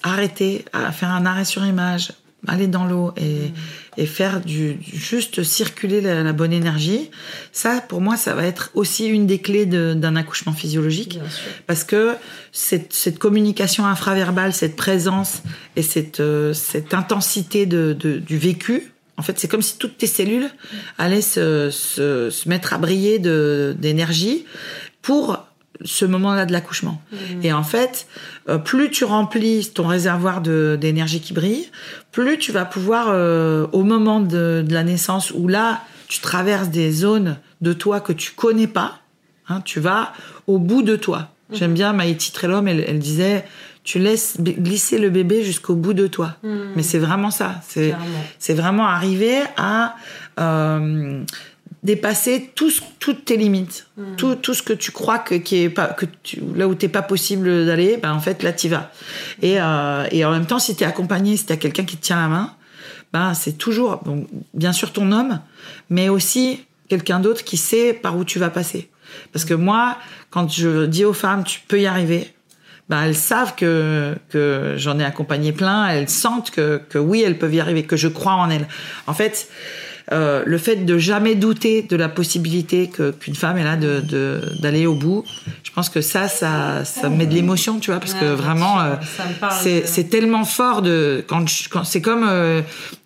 arrêter, à faire un arrêt sur image, aller dans l'eau et, mm. faire du, juste circuler la, bonne énergie, ça pour moi ça va être aussi une des clés d'un accouchement physiologique. Parce que cette, communication infraverbale, cette présence et cette, euh, cette intensité de, du vécu, en fait c'est comme si toutes tes cellules allaient se, se, se mettre à briller d'énergie pour ce moment-là de l'accouchement. Mmh. Et en fait, euh, plus tu remplis ton réservoir d'énergie qui brille, plus tu vas pouvoir, euh, au moment de, de, la naissance, où là, tu traverses des zones de toi que tu connais pas, hein, tu vas au bout de toi. Mmh. J'aime bien Maïti Trelom, elle, elle disait, tu laisses glisser le bébé jusqu'au bout de toi. Mmh. Mais c'est vraiment ça. C'est vraiment arriver à... Euh, dépasser tout toutes tes limites, hmm. tout, tout, ce que tu crois que, qui est pas, que tu, là où t'es pas possible d'aller, ben en fait là t'y vas. Et, euh, et en même temps, si t'es accompagné, si t'as quelqu'un qui te tient la main, ben c'est toujours, bon, bien sûr ton homme, mais aussi quelqu'un d'autre qui sait par où tu vas passer. Parce que moi, quand je dis aux femmes, tu peux y arriver, ben elles savent que, que j'en ai accompagné plein, elles sentent que, que oui, elles peuvent y arriver, que je crois en elles. En fait, euh, le fait de jamais douter de la possibilité qu'une femme est là de d'aller au bout, je pense que ça, ça, ça met de l'émotion, tu vois, parce que vraiment, euh, c'est tellement fort de quand, quand c'est comme euh,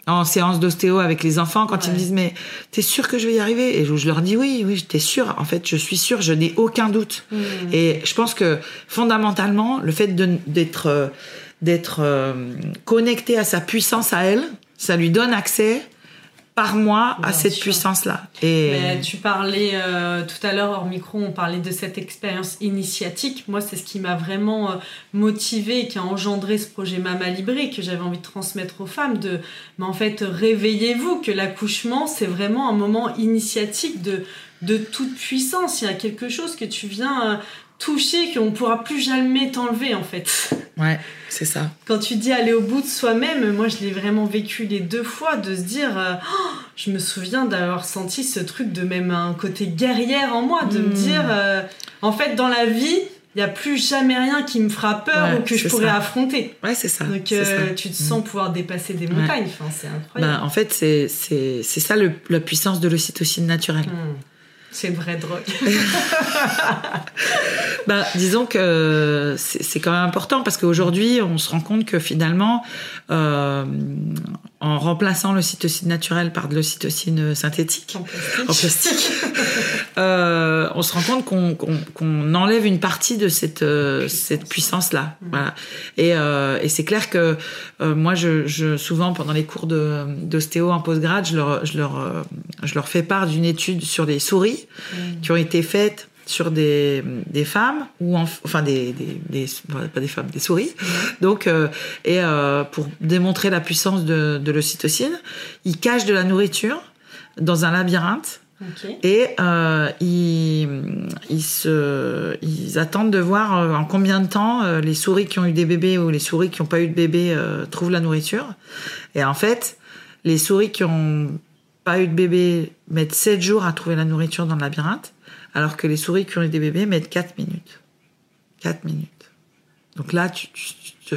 en séance d'ostéo avec les enfants quand ils me disent mais t'es sûr que je vais y arriver? Et je, leur dis oui oui t'es sûr en fait je suis sûr je n'ai aucun doute. Mmh. et je pense que fondamentalement le fait d'être d'être connecté à sa puissance à elle ça lui donne accès par moi à cette puissance-là. Et tu parlais euh, tout à l'heure hors micro, on parlait de cette expérience initiatique. Moi, c'est ce qui m'a vraiment euh, motivé qui a engendré ce projet Mama Libré que j'avais envie de transmettre aux femmes. De, mais en fait, réveillez-vous que l'accouchement, c'est vraiment un moment initiatique de de toute puissance. Il y a quelque chose que tu viens toucher qu'on ne pourra plus jamais t'enlever en fait. Ouais, c'est ça. Quand tu dis aller au bout de soi-même, moi je l'ai vraiment vécu les deux fois, de se dire, euh, oh, je me souviens d'avoir senti ce truc de même un côté guerrière en moi, de me hmm. dire, euh, en fait dans la vie, il n'y a plus jamais rien qui me fera peur ou que je pourrais affronter. Ouais, c'est ça. Donc euh, tu te sens hmm. pouvoir dépasser des montagnes, enfin, c'est incroyable. Ben, en fait, c'est ça le, la puissance de l'ocytocine naturelle. Hmm. C'est une vraie drogue. bah, disons que c'est quand même important parce qu'aujourd'hui, on se rend compte que finalement, euh, en remplaçant l'ocytocine naturelle par de l'ocytocine synthétique, en plastique, euh, on se rend compte qu'on enlève une partie de cette, euh, cette puissance-là. Mm. Voilà. Et, euh, et c'est clair que euh, moi, je, je, souvent, pendant les cours d'ostéo en postgrad, je leur, je, leur, je leur fais part d'une étude sur les souris mm. qui ont été faites sur des, des femmes ou enfin des, des, des, pas des femmes des souris mm. donc euh, et euh, pour démontrer la puissance de, de l'ocytocine ils cachent de la nourriture dans un labyrinthe et euh, ils, ils, se, ils attendent de voir euh, en combien de temps euh, les souris qui ont eu des bébés ou les souris qui n'ont pas eu de bébé euh, trouvent la nourriture. Et en fait, les souris qui n'ont pas eu de bébé mettent 7 jours à trouver la nourriture dans le labyrinthe, alors que les souris qui ont eu des bébés mettent 4 minutes. 4 minutes. Donc là, tu, tu, tu,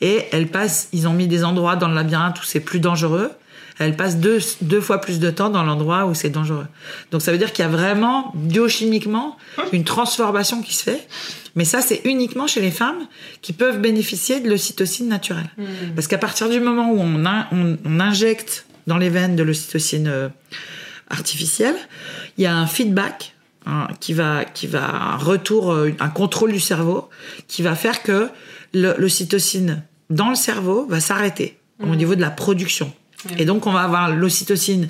et elles passent, ils ont mis des endroits dans le labyrinthe où c'est plus dangereux. Elle passe deux, deux fois plus de temps dans l'endroit où c'est dangereux. Donc ça veut dire qu'il y a vraiment biochimiquement une transformation qui se fait. Mais ça, c'est uniquement chez les femmes qui peuvent bénéficier de l'ocytocine naturelle. Hmm. Parce qu'à partir du moment où on, on, injecte dans les veines de l'ocytocine euh, artificielle, il y a un feedback hein, qui va qui va un retour, euh, un contrôle du cerveau qui va faire que l'ocytocine dans le cerveau va s'arrêter au hmm. niveau de la production. Et donc on va avoir l'ocytocine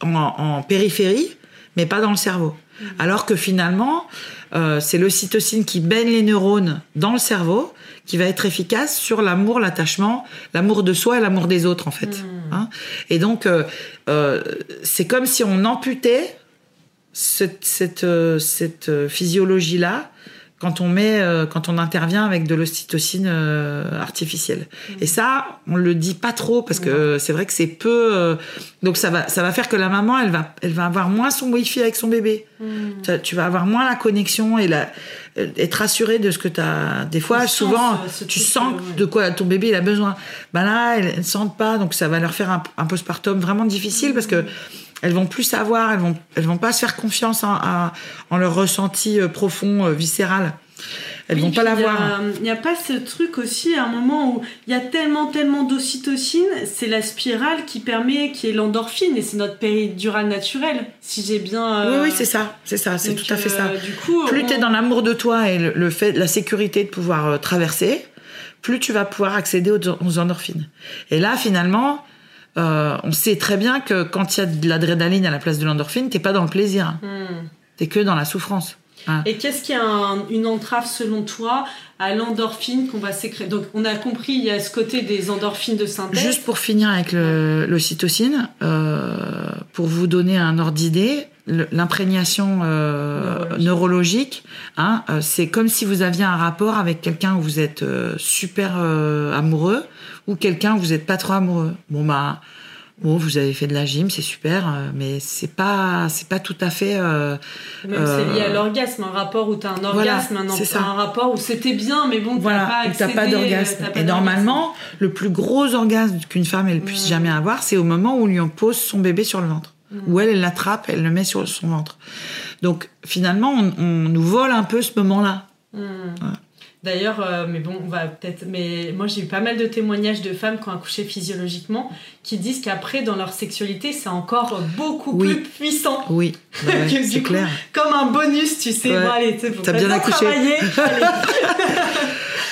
en, périphérie, mais pas dans le cerveau. Hmm. Alors que finalement, euh, c'est l'ocytocine qui baigne les neurones dans le cerveau qui va être efficace sur l'amour, l'attachement, l'amour de soi et l'amour des autres en fait. Hmm. Hein. et donc euh, euh, c'est comme si on amputait cette, cette, cette physiologie là quand on met, euh, quand on intervient avec de l'ocytocine euh, artificielle. Mm. Et ça, on le dit pas trop parce que c'est vrai que c'est peu. Euh, donc ça va, ça va faire que la maman, elle va, elle va avoir moins son wifi avec son bébé. Mm. Tu, vas avoir moins la connexion et la, être rassurée de ce que tu as. Des fois, souvent, tu sens de quoi ton bébé il a besoin. Ben là, elles ne sentent pas, donc ça va leur faire un, un postpartum vraiment difficile parce que elles vont plus savoir, elles vont, elles vont pas se faire confiance en, en, leur ressenti euh, profond, euh, viscéral. Elles vont pas l'avoir. Il n'y a, pas ce truc aussi, à un moment où il y a tellement, tellement d'ocytocine, c'est la spirale qui permet, qui est l'endorphine, et c'est notre péridurale naturelle, si j'ai bien. Oui, oui, c'est ça, c'est ça, c'est tout à fait ça. Du coup, plus tu es dans l'amour de toi et le, fait, la sécurité de pouvoir traverser, plus tu vas pouvoir accéder aux, aux endorphines. Et là, finalement, euh, on sait très bien que quand il y a de l'adrénaline à la place de l'endorphine, t'es pas dans le plaisir. Hmm. T'es que dans la souffrance. Hein. Et qu'est-ce qui a une entrave selon toi à l'endorphine qu'on va sécréter Donc on a compris, il y a ce côté des endorphines de synthèse. Juste pour finir avec l'ocytocine, euh, pour vous donner un ordre d'idée, l'imprégnation euh, neurologique, hein, euh, c'est comme si vous aviez un rapport avec quelqu'un où vous êtes super amoureux ou quelqu'un vous n'êtes pas trop amoureux. Bon bah bon, vous avez fait de la gym, c'est super, euh, mais c'est pas c'est pas tout à fait. Euh, Même c'est lié à euh, l'orgasme, un rapport où tu as un orgasme, un, un, rapport où c'était bien, mais bon, voilà, pas accédé, pas d'orgasme. Et normalement, le plus gros orgasme qu'une femme elle puisse jamais avoir, c'est au moment où on lui pose son bébé sur le ventre, mm. où elle elle l'attrape, elle le met sur son ventre. Donc finalement, on, nous vole un peu ce moment-là. D'ailleurs, euh, mais bon, on va peut-être. Mais moi, j'ai eu pas mal de témoignages de femmes qui ont accouché physiologiquement qui disent qu'après, dans leur sexualité, c'est encore beaucoup plus puissant. Oui, bah c'est clair. Comme un bonus, tu sais. Ouais. Bon, allez, t'as bien accouché.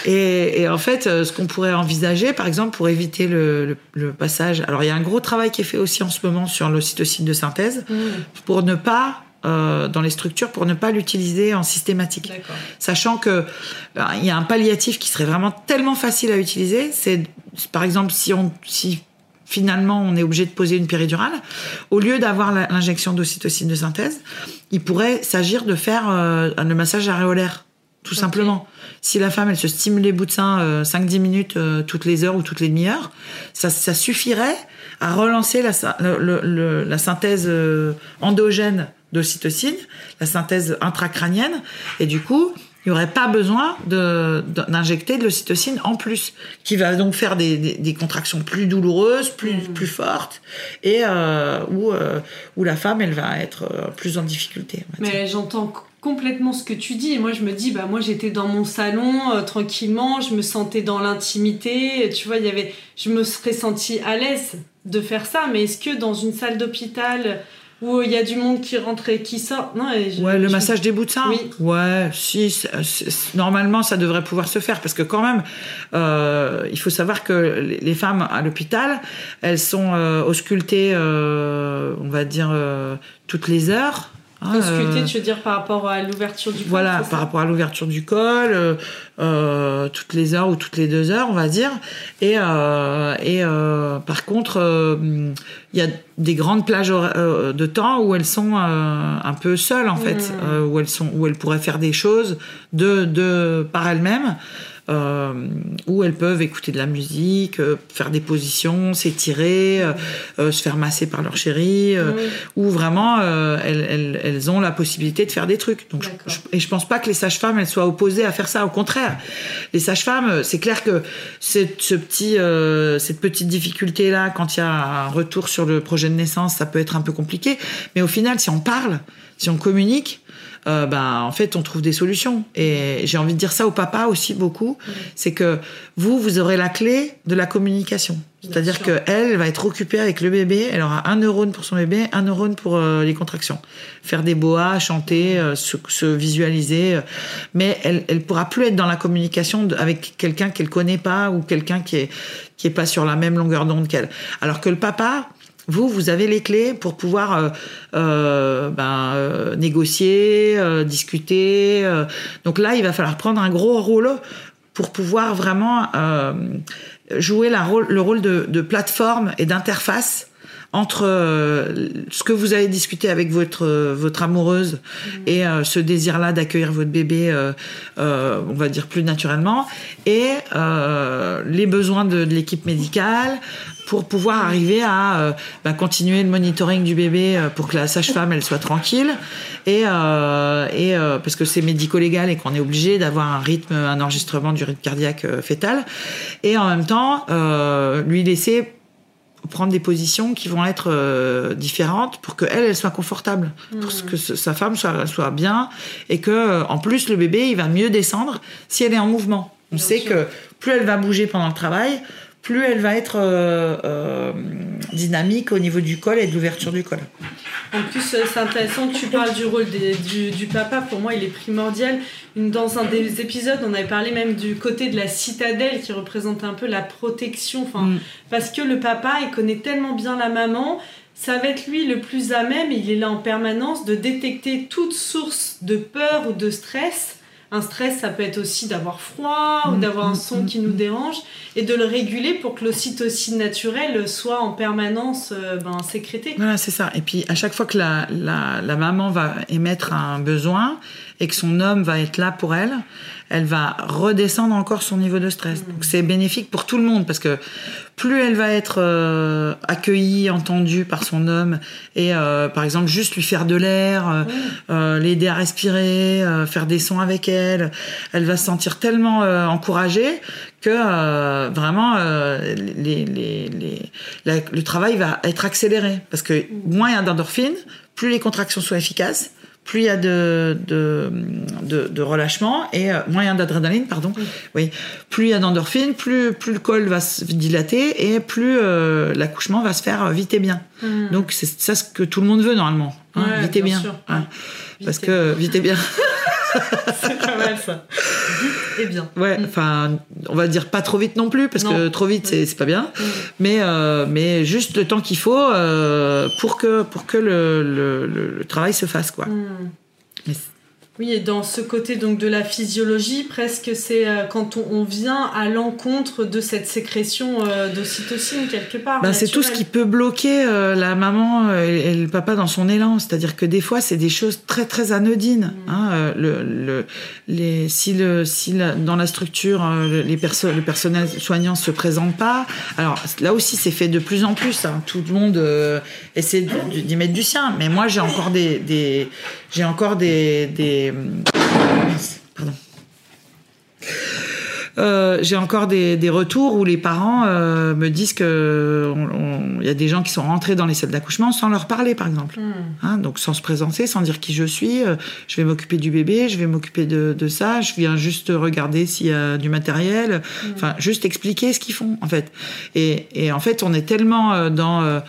et, et, en fait, euh, ce qu'on pourrait envisager, par exemple, pour éviter le, le, passage. Alors, il y a un gros travail qui est fait aussi en ce moment sur l'ocytocine de synthèse mmh. pour ne pas euh, dans les structures pour ne pas l'utiliser en systématique. Sachant que euh, il y a un palliatif qui serait vraiment tellement facile à utiliser, c'est par exemple si on si finalement on est obligé de poser une péridurale, au lieu d'avoir l'injection d'ocytocine de synthèse, il pourrait s'agir de faire euh, le massage aréolaire tout simplement. Si la femme, elle se stimule les bouts de sein 5-10 minutes toutes les heures ou toutes les demi-heures, ça, ça, suffirait à relancer la, la synthèse endogène d'ocytocine, la synthèse intracrânienne, et du coup, il n'y aurait pas besoin d'injecter de, l'ocytocine en plus, qui va donc faire des, contractions plus douloureuses, plus, mmh. plus fortes, et euh, où, euh, où la femme, elle va être euh, plus en difficulté. Mais j'entends complètement ce que tu dis, et moi je me dis, bah moi j'étais dans mon salon tranquillement, je me sentais dans l'intimité, tu vois, il y avait, je me serais sentie à l'aise de faire ça, mais est-ce que dans une salle d'hôpital où il y a du monde qui rentre et qui sort. Non, ouais, le massage des bouts de sein. Oui. Ouais, si, normalement ça devrait pouvoir se faire parce que quand même, euh, il faut savoir que les femmes à l'hôpital, elles sont euh, auscultées, euh, on va dire toutes les heures. Hein, Auscultée, tu veux dire par rapport à l'ouverture du col Voilà, par rapport à l'ouverture du col, euh, euh, toutes les heures ou toutes les deux heures, on va dire. Et, euh, et euh, par contre, euh, il y a des grandes plages de temps où elles sont un peu seules, en fait, mmh. où elles sont, où elles pourraient faire des choses de, de par elles-mêmes. Euh, où elles peuvent écouter de la musique, euh, faire des positions, s'étirer, euh, se faire masser par leur chéri, où vraiment elles, elles, ont la possibilité de faire des trucs. Donc, et je pense pas que les sages-femmes elles soient opposées à faire ça. Au contraire, les sages-femmes, c'est clair que cette, ce petit, cette petite difficulté là, quand il y a un retour sur le projet de naissance, ça peut être un peu compliqué. Mais au final, si on parle, si on communique, euh, ben en fait on trouve des solutions. Et j'ai envie de dire ça au papa aussi beaucoup, c'est que vous vous aurez la clé de la communication. C'est-à-dire que elle va être occupée avec le bébé, elle aura un neurone pour son bébé, un neurone pour euh, les contractions, faire des boas, chanter, euh, se, visualiser, mais elle elle pourra plus être dans la communication avec quelqu'un qu'elle connaît pas ou quelqu'un qui est qui est pas sur la même longueur d'onde qu'elle. Alors que le papa vous, vous avez les clés pour pouvoir euh, euh, ben, euh, négocier, discuter. Donc là, il va falloir prendre un gros rôle pour pouvoir vraiment jouer le rôle de, plateforme et d'interface entre ce que vous avez discuté avec votre votre amoureuse mmh. et ce désir-là d'accueillir votre bébé, on va dire plus naturellement, et les besoins de l'équipe médicale, pour pouvoir arriver à euh, bah, continuer le monitoring du bébé euh, pour que la sage-femme elle soit tranquille et, euh, et parce que c'est médico-légal et qu'on est obligé d'avoir un rythme, un enregistrement du rythme cardiaque fœtal et en même temps lui laisser prendre des positions qui vont être différentes pour que elle, soit confortable, pour que sa femme soit, soit bien et que en plus le bébé il va mieux descendre si elle est en mouvement. On sait que plus elle va bouger pendant le travail, plus elle va être euh, euh, dynamique au niveau du col et de l'ouverture du col. En plus, euh, c'est intéressant que tu parles du rôle du, papa. Pour moi, il est primordial. Dans un des épisodes, on avait parlé même du côté de la citadelle qui représente un peu la protection. Enfin, mm. Parce que le papa, il connaît tellement bien la maman. Ça va être lui le plus à même, il est là en permanence, de détecter toute source de peur ou de stress un stress, ça peut être aussi d'avoir froid ou mm, d'avoir un mm, son qui mm, nous dérange et de le réguler pour que l'ocytocine naturelle soit en permanence euh, ben, sécrétée. Voilà, c'est ça. Et puis à chaque fois que la, la maman va émettre un besoin et que son homme va être là pour elle, elle va redescendre encore son niveau de stress. Donc c'est bénéfique pour tout le monde parce que plus elle va être euh, accueillie, entendue par son homme et euh, par exemple juste lui faire de l'air, euh, l'aider à respirer, faire des sons avec elle, elle va se sentir tellement encouragée que vraiment les, les, les, le travail va être accéléré parce que moins il y a d'endorphines, plus les contractions sont efficaces plus il y a de, de, de, relâchement et euh, a d'adrénaline, pardon. Oui. Plus il y a d'endorphine, plus, plus le col va se dilater et plus euh, l'accouchement va se faire vite et bien. Hmm. Donc c'est ça ce que tout le monde veut normalement. Hein, vite et bien. Hein. Parce que vite et bien. c'est pas mal ça. Vite et bien. Ouais, mm. enfin, on va dire pas trop vite non plus, parce que trop vite, c'est pas bien. Mm. Mais, euh, mais juste le temps qu'il faut euh, pour que, pour que le, le, le, travail se fasse, quoi. Mm. Oui, et dans ce côté donc de la physiologie, presque c'est euh, quand on, vient à l'encontre de cette sécrétion euh, d'ocytocine quelque part. Ben, c'est tout ce qui peut bloquer euh, la maman et, le papa dans son élan. C'est-à-dire que des fois, c'est des choses très très anodines. Mm. Hein, le, le, les, si le, si dans la structure, les personnes, le personnel soignant se présente pas, alors là aussi, c'est fait de plus en plus. Hein. Tout le monde essaie d'y mettre du sien. Mais moi, j'ai encore des, des j'ai encore des, des... Pardon. Euh, j'ai encore des, des, retours où les parents euh, me disent que il y a des gens qui sont rentrés dans les salles d'accouchement sans leur parler, par exemple. Hmm. Hein, donc sans se présenter, sans dire qui je suis. Euh, je vais m'occuper du bébé, je vais m'occuper de, de, ça. Je viens juste regarder s'il y a du matériel. Hmm. Enfin, juste expliquer ce qu'ils font, en fait. Et, et, en fait, on est tellement dans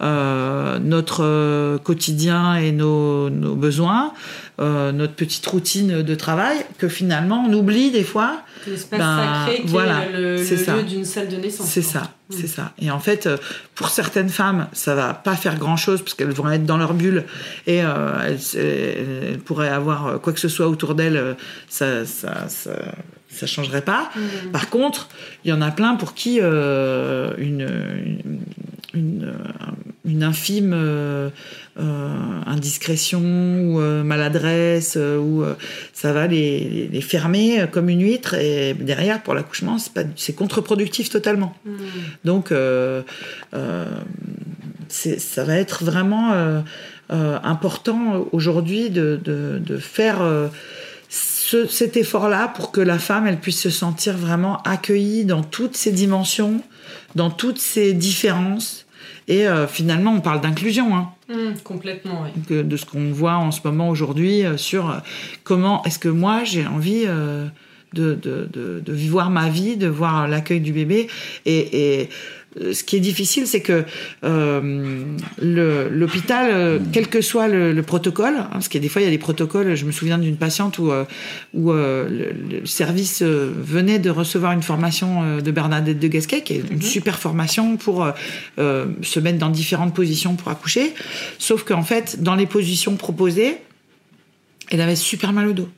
euh, notre euh, quotidien et nos, nos besoins, euh, notre petite routine de travail, que finalement on oublie des fois. L'espace ben, sacré qui voilà, est le, le lieu d'une salle de naissance. C'est ça, c'est ça. Et en fait, pour certaines femmes, ça va pas faire grand chose parce qu'elles vont être dans leur bulle et euh, elles, pourraient avoir quoi que ce soit autour d'elles, ça, ça, ça ça changerait pas. Mm. Par contre, il y en a plein pour qui euh, une, une, une infime indiscrétion ou maladresse, ou ça va les, les, fermer comme une huître et derrière pour l'accouchement c'est contre-productif totalement. Mmh. Donc ça va être vraiment important aujourd'hui de, de, de, faire cet effort-là pour que la femme, elle puisse se sentir vraiment accueillie dans toutes ses dimensions, dans toutes ses différences. Et euh, finalement, on parle d'inclusion. Hein. Mmh, complètement, oui. De ce qu'on voit en ce moment aujourd'hui euh, sur euh, comment est-ce que moi, j'ai envie de, de, de, de, voir ma vie, de voir l'accueil du bébé. Et, et ce qui est difficile, c'est que euh, l'hôpital, euh, quel que soit le, protocole, hein, parce qu'il y a des fois il y a des protocoles. Je me souviens d'une patiente où, où le, service venait de recevoir une formation de Bernadette de Gasquet, qui est une mhm. super formation pour se mettre dans différentes positions pour accoucher. Sauf qu'en fait, dans les positions proposées, elle avait super mal au dos.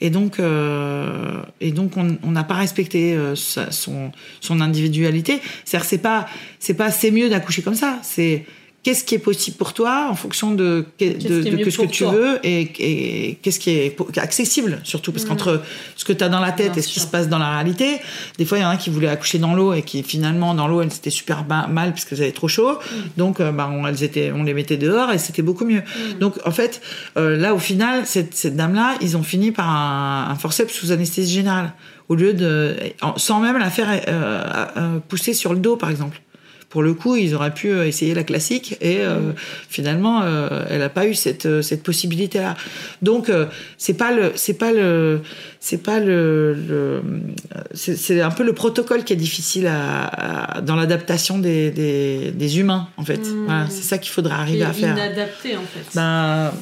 Et donc, euh, et donc on n'a pas respecté euh, son, son individualité. C'est-à-dire, c'est pas, c'est pas c'est mieux d'accoucher comme ça. C'est qu'est-ce qui est possible pour toi en fonction de, de, ce que tu veux et, qu'est-ce qui est accessible surtout parce qu'entre mm. ce que tu as dans la tête et ce qui se passe dans la réalité des fois il y en a qui voulaient accoucher dans l'eau et qui finalement dans l'eau elles étaient super mal parce qu'elles avaient trop chaud mm. donc euh, bah, on, elles étaient, on les mettait dehors et c'était beaucoup mieux mm. donc en fait euh, là au final cette, cette dame là ils ont fini par un, un forceps sous anesthésie générale au lieu de sans même la faire euh, pousser sur le dos par exemple pour le coup, ils auraient pu euh, essayer la classique et euh, finalement, euh, elle n'a pas eu cette, cette possibilité-là. Donc, c'est pas le, c'est pas le, c'est pas le, c'est un peu le protocole qui est difficile à, dans l'adaptation des, des, des, humains en fait. Mm. c'est ça qu'il faudrait arriver à faire. Inadapté en fait. Ben,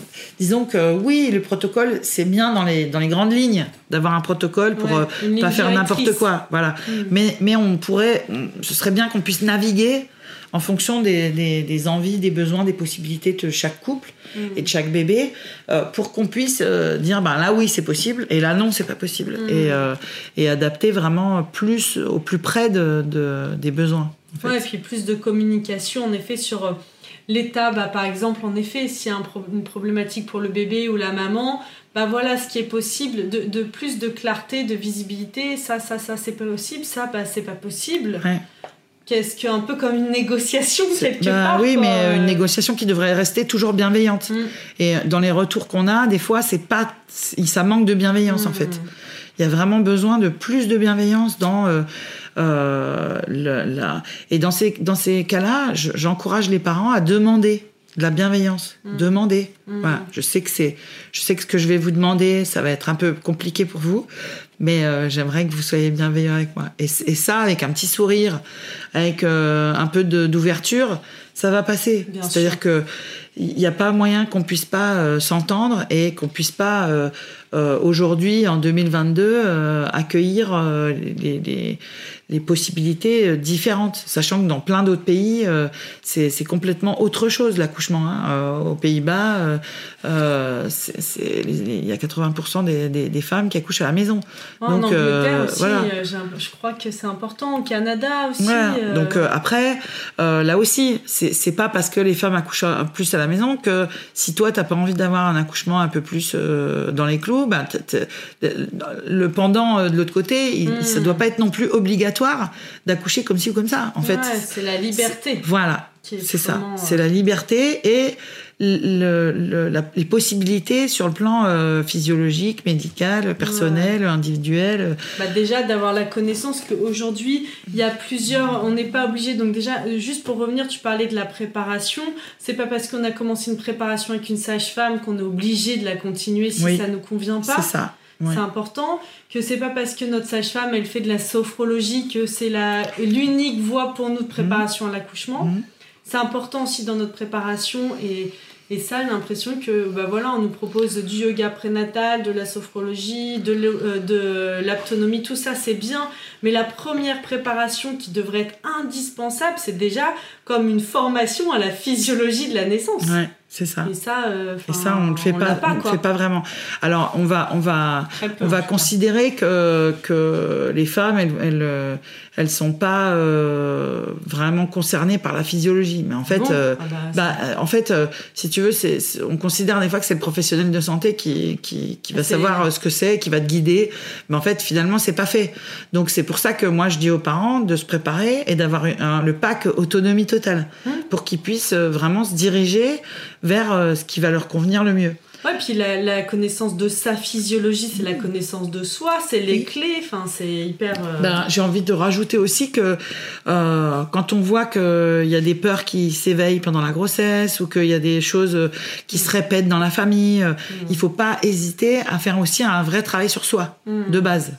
disons que oui, le protocole c'est bien dans les dans les grandes lignes d'avoir un protocole pour ne pas faire n'importe quoi. Voilà. Mm. Mais mais on pourrait, ce serait bien qu'on puisse naviguer en fonction des, envies, des besoins, des possibilités de chaque couple mm. et de chaque bébé, euh, pour qu'on puisse euh, dire ben là oui c'est possible et là non c'est pas possible mm. euh, et, adapter vraiment plus au plus près de, des besoins. En et puis plus de communication en effet sur l'état, bah, par exemple en effet s'il y a une problématique pour le bébé ou la maman, bah voilà ce qui est possible, de, plus de clarté, de visibilité, ça, ça, ça c'est pas possible, ça, bah c'est pas possible. Qu'est-ce qu'un peu comme une négociation quelque bah part Oui, mais une négociation qui devrait rester toujours bienveillante. Mm. Et dans les retours qu'on a, des fois, c'est pas, ça manque de bienveillance en mm. fait. Il y a vraiment besoin de plus de bienveillance dans euh, euh, la... et dans ces dans ces cas-là, j'encourage les parents à demander de la bienveillance, mm. demander. Voilà, je sais que c'est, je sais que ce que je vais vous demander, ça va être un peu compliqué pour vous, mais euh, j'aimerais que vous soyez bienveillant avec moi. Et, et ça, avec un petit sourire, avec euh, un peu d'ouverture, ça va passer. C'est-à-dire que il n'y a pas moyen qu'on puisse pas euh, s'entendre et qu'on puisse pas aujourd'hui, en 2022, accueillir les, les, les possibilités euh, différentes, sachant que dans plein d'autres pays, euh, c'est complètement autre chose l'accouchement. Hein. Euh, aux Pays-Bas, il y a 80% des, des, femmes qui accouchent à la maison. en Angleterre aussi, je crois que c'est important. Au Canada aussi. Donc après, là aussi, c'est pas parce que les femmes accouchent plus à la maison que si toi t'as pas envie d'avoir un accouchement un peu plus dans les clous, ben, le pendant de l'autre côté, il, ne ça doit pas être non plus obligatoire d'accoucher comme ci ou comme ça. En fait, c'est la liberté. Voilà, c'est ça. C'est la liberté et les possibilités sur le plan euh, physiologique, médical, personnel, individuel. Bah déjà d'avoir la connaissance qu'aujourd'hui il y a plusieurs, on n'est pas obligé. Donc déjà, juste pour revenir, tu parlais de la préparation. C'est pas parce qu'on a commencé une préparation avec une sage-femme qu'on est obligé de la continuer si ça nous convient pas. C'est ça. C'est important que c'est pas parce que notre sage-femme elle fait de la sophrologie que c'est la l'unique voie pour nous de préparation à l'accouchement. Mhm. C'est important aussi dans notre préparation et, et ça, j'ai l'impression que bah voilà, on nous propose du yoga prénatal, de la sophrologie, de euh, l'autonomie, tout ça c'est bien. Mais la première préparation qui devrait être indispensable, c'est déjà comme une formation à la physiologie de la naissance. C'est ça. Et ça, euh, et ça, on ne fait pas, pas, on fait pas vraiment. Alors, on va, on va, on va considérer que que les femmes, elles, elles, elles sont pas euh, vraiment concernées par la physiologie. Mais en fait, euh, ah bah, bah euh, en fait, si tu veux, c'est, on considère des fois que c'est le professionnel de santé qui qui, qui va savoir ce que c'est, qui va te guider. Mais en fait, finalement, c'est pas fait. Donc, c'est pour ça que moi, je dis aux parents de se préparer et d'avoir le pack autonomie totale hum. pour qu'ils puissent vraiment se diriger vers euh, ce qui va leur convenir le mieux. Ouais, puis la, connaissance de sa physiologie, c'est la connaissance de soi, c'est les clés, enfin, c'est hyper. Euh, ben, J'ai envie de rajouter aussi que euh, quand on voit qu'il y a des peurs qui s'éveillent pendant la grossesse ou qu'il y a des choses qui se répètent dans la famille, mm. il faut pas hésiter à faire aussi un vrai travail sur soi, mm. de base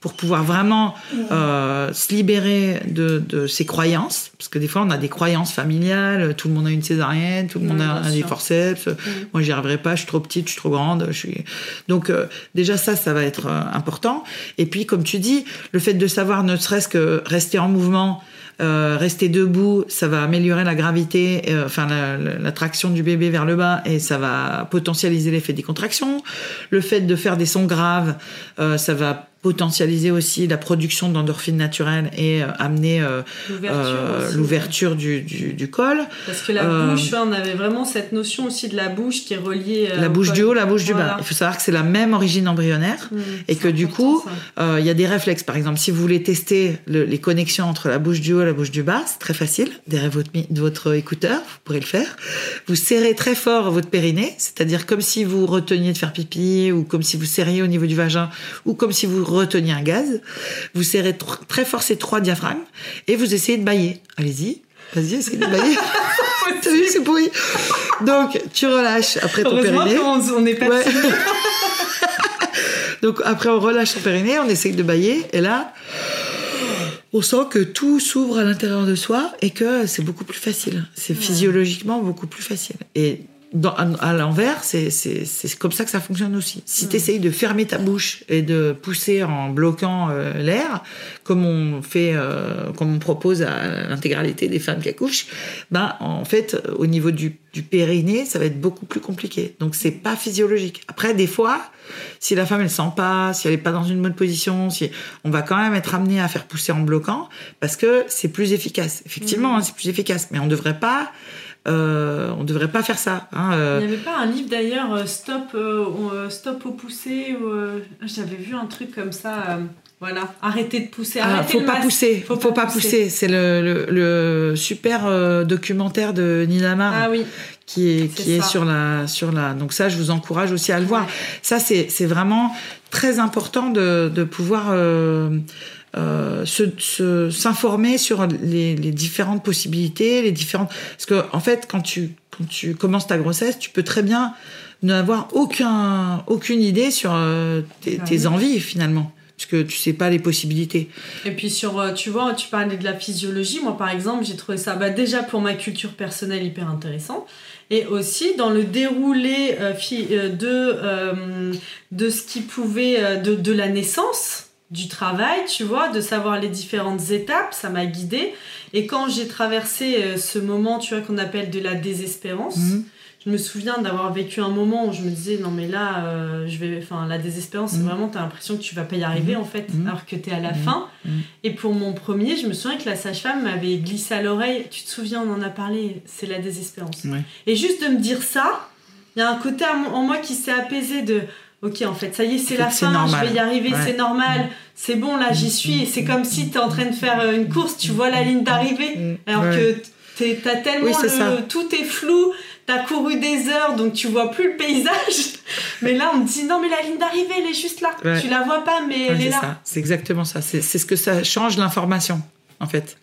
pour pouvoir vraiment euh, se libérer de, de, ses croyances, parce que des fois on a des croyances familiales, tout le monde a une césarienne, tout le monde a, des forceps, moi j'y arriverai pas, je suis trop petite, je suis trop grande, je suis... Donc euh, déjà ça, ça va être euh, important. Et puis comme tu dis, le fait de savoir ne serait-ce que rester en mouvement, euh, rester debout, ça va améliorer la gravité, euh, enfin la, traction du bébé vers le bas et ça va potentialiser l'effet des contractions. Le fait de faire des sons graves, euh, ça va potentialiser aussi la production d'endorphines naturelles et amener l'ouverture du, du, du, col. Parce que la bouche, on avait vraiment cette notion aussi de la bouche qui est reliée. la bouche du haut, la bouche du bas. Il faut savoir que c'est la même origine embryonnaire mmh, et que du coup, il y a des réflexes. Par exemple, si vous voulez tester les connexions entre la bouche du haut la bouche du bas, c'est très facile. Derrière votre, votre écouteur, vous pourrez le faire. Vous serrez très fort votre périnée, c'est-à-dire comme si vous reteniez de faire pipi, ou comme si vous serriez au niveau du vagin, ou comme si vous reteniez un gaz. Vous serrez très fort ces trois diaphragmes, et vous essayez de bailler. Allez-y. Vas-y, essayez de bailler. T'as vu, c'est pourri. Donc, tu relâches après ton périnée. on n'est pas Donc, après, on relâche son périnée, on essaye de bailler, et là, on sent que tout s'ouvre à l'intérieur de soi et que c'est beaucoup plus facile. C'est physiologiquement beaucoup plus facile. Et à, l'envers, c'est comme ça que ça fonctionne aussi. Si tu essayes de fermer ta bouche et de pousser en bloquant euh, l'air, comme on fait, euh, comme on propose à l'intégralité des femmes qui accouchent, ben en fait, au niveau du, du périnée, ça va être beaucoup plus compliqué. Donc c'est pas physiologique. Après, des fois, si la femme elle sent pas, si elle est pas dans une bonne position, si on va quand même être amené à faire pousser en bloquant parce que c'est plus efficace. Effectivement, mmh. hein, c'est plus efficace, mais on devrait pas euh, on ne devrait pas faire ça. Hein, euh. Il n'y avait pas un livre d'ailleurs, euh, Stop, Stop au poussé, j'avais vu un truc comme ça. Voilà, arrêtez de pousser. Ah, faut, pas pousser. Faut, faut pas pousser. C'est le, super documentaire de Nina Mar. Ah oui. Qui est, qui est sur la sur la donc ça je vous encourage aussi à le voir ça c'est vraiment très important de, de pouvoir euh, s'informer sur les, les, différentes possibilités, les différentes. Parce que en fait, quand tu quand tu commences ta grossesse, tu peux très bien n'avoir aucun aucune idée sur euh, tes, tes envies finalement parce que tu sais pas les possibilités. Et puis sur, euh, tu vois, tu parlais de la physiologie. Moi, par exemple, j'ai trouvé ça bah, déjà pour ma culture personnelle hyper intéressant. Et aussi dans le déroulé de, de ce qui pouvait, de, de la naissance du travail, tu vois, de savoir les différentes étapes, ça m'a guidée. Et quand j'ai traversé euh, ce moment, tu vois, qu'on appelle de la désespérance, mhm. je me souviens d'avoir vécu un moment où je me disais, non mais là, euh, je vais, enfin, la désespérance, c'est mhm. vraiment, t'as l'impression que tu vas pas y arriver mhm. en fait, alors que t'es à la fin. Et pour mon premier, je me souviens que la sage-femme m'avait glissé à l'oreille, tu te souviens, on en a parlé, c'est la désespérance. Et juste de me dire ça, il y a un côté en moi qui s'est apaisé de ok, en fait, ça y est, c'est la fin, je vais y arriver, c'est normal, mm. c'est bon, là, j'y mm. suis. C'est comme si tu es en train de faire euh, une course, tu vois la ligne d'arrivée, mm. alors que t'as tellement le, tout est flou, t'as couru des heures, donc tu vois plus le paysage. mais là, on me dit non, mais la ligne d'arrivée, elle est juste là. Tu la vois pas, mais elle est, là. C'est exactement ça. C'est ce que ça change l'information, en fait.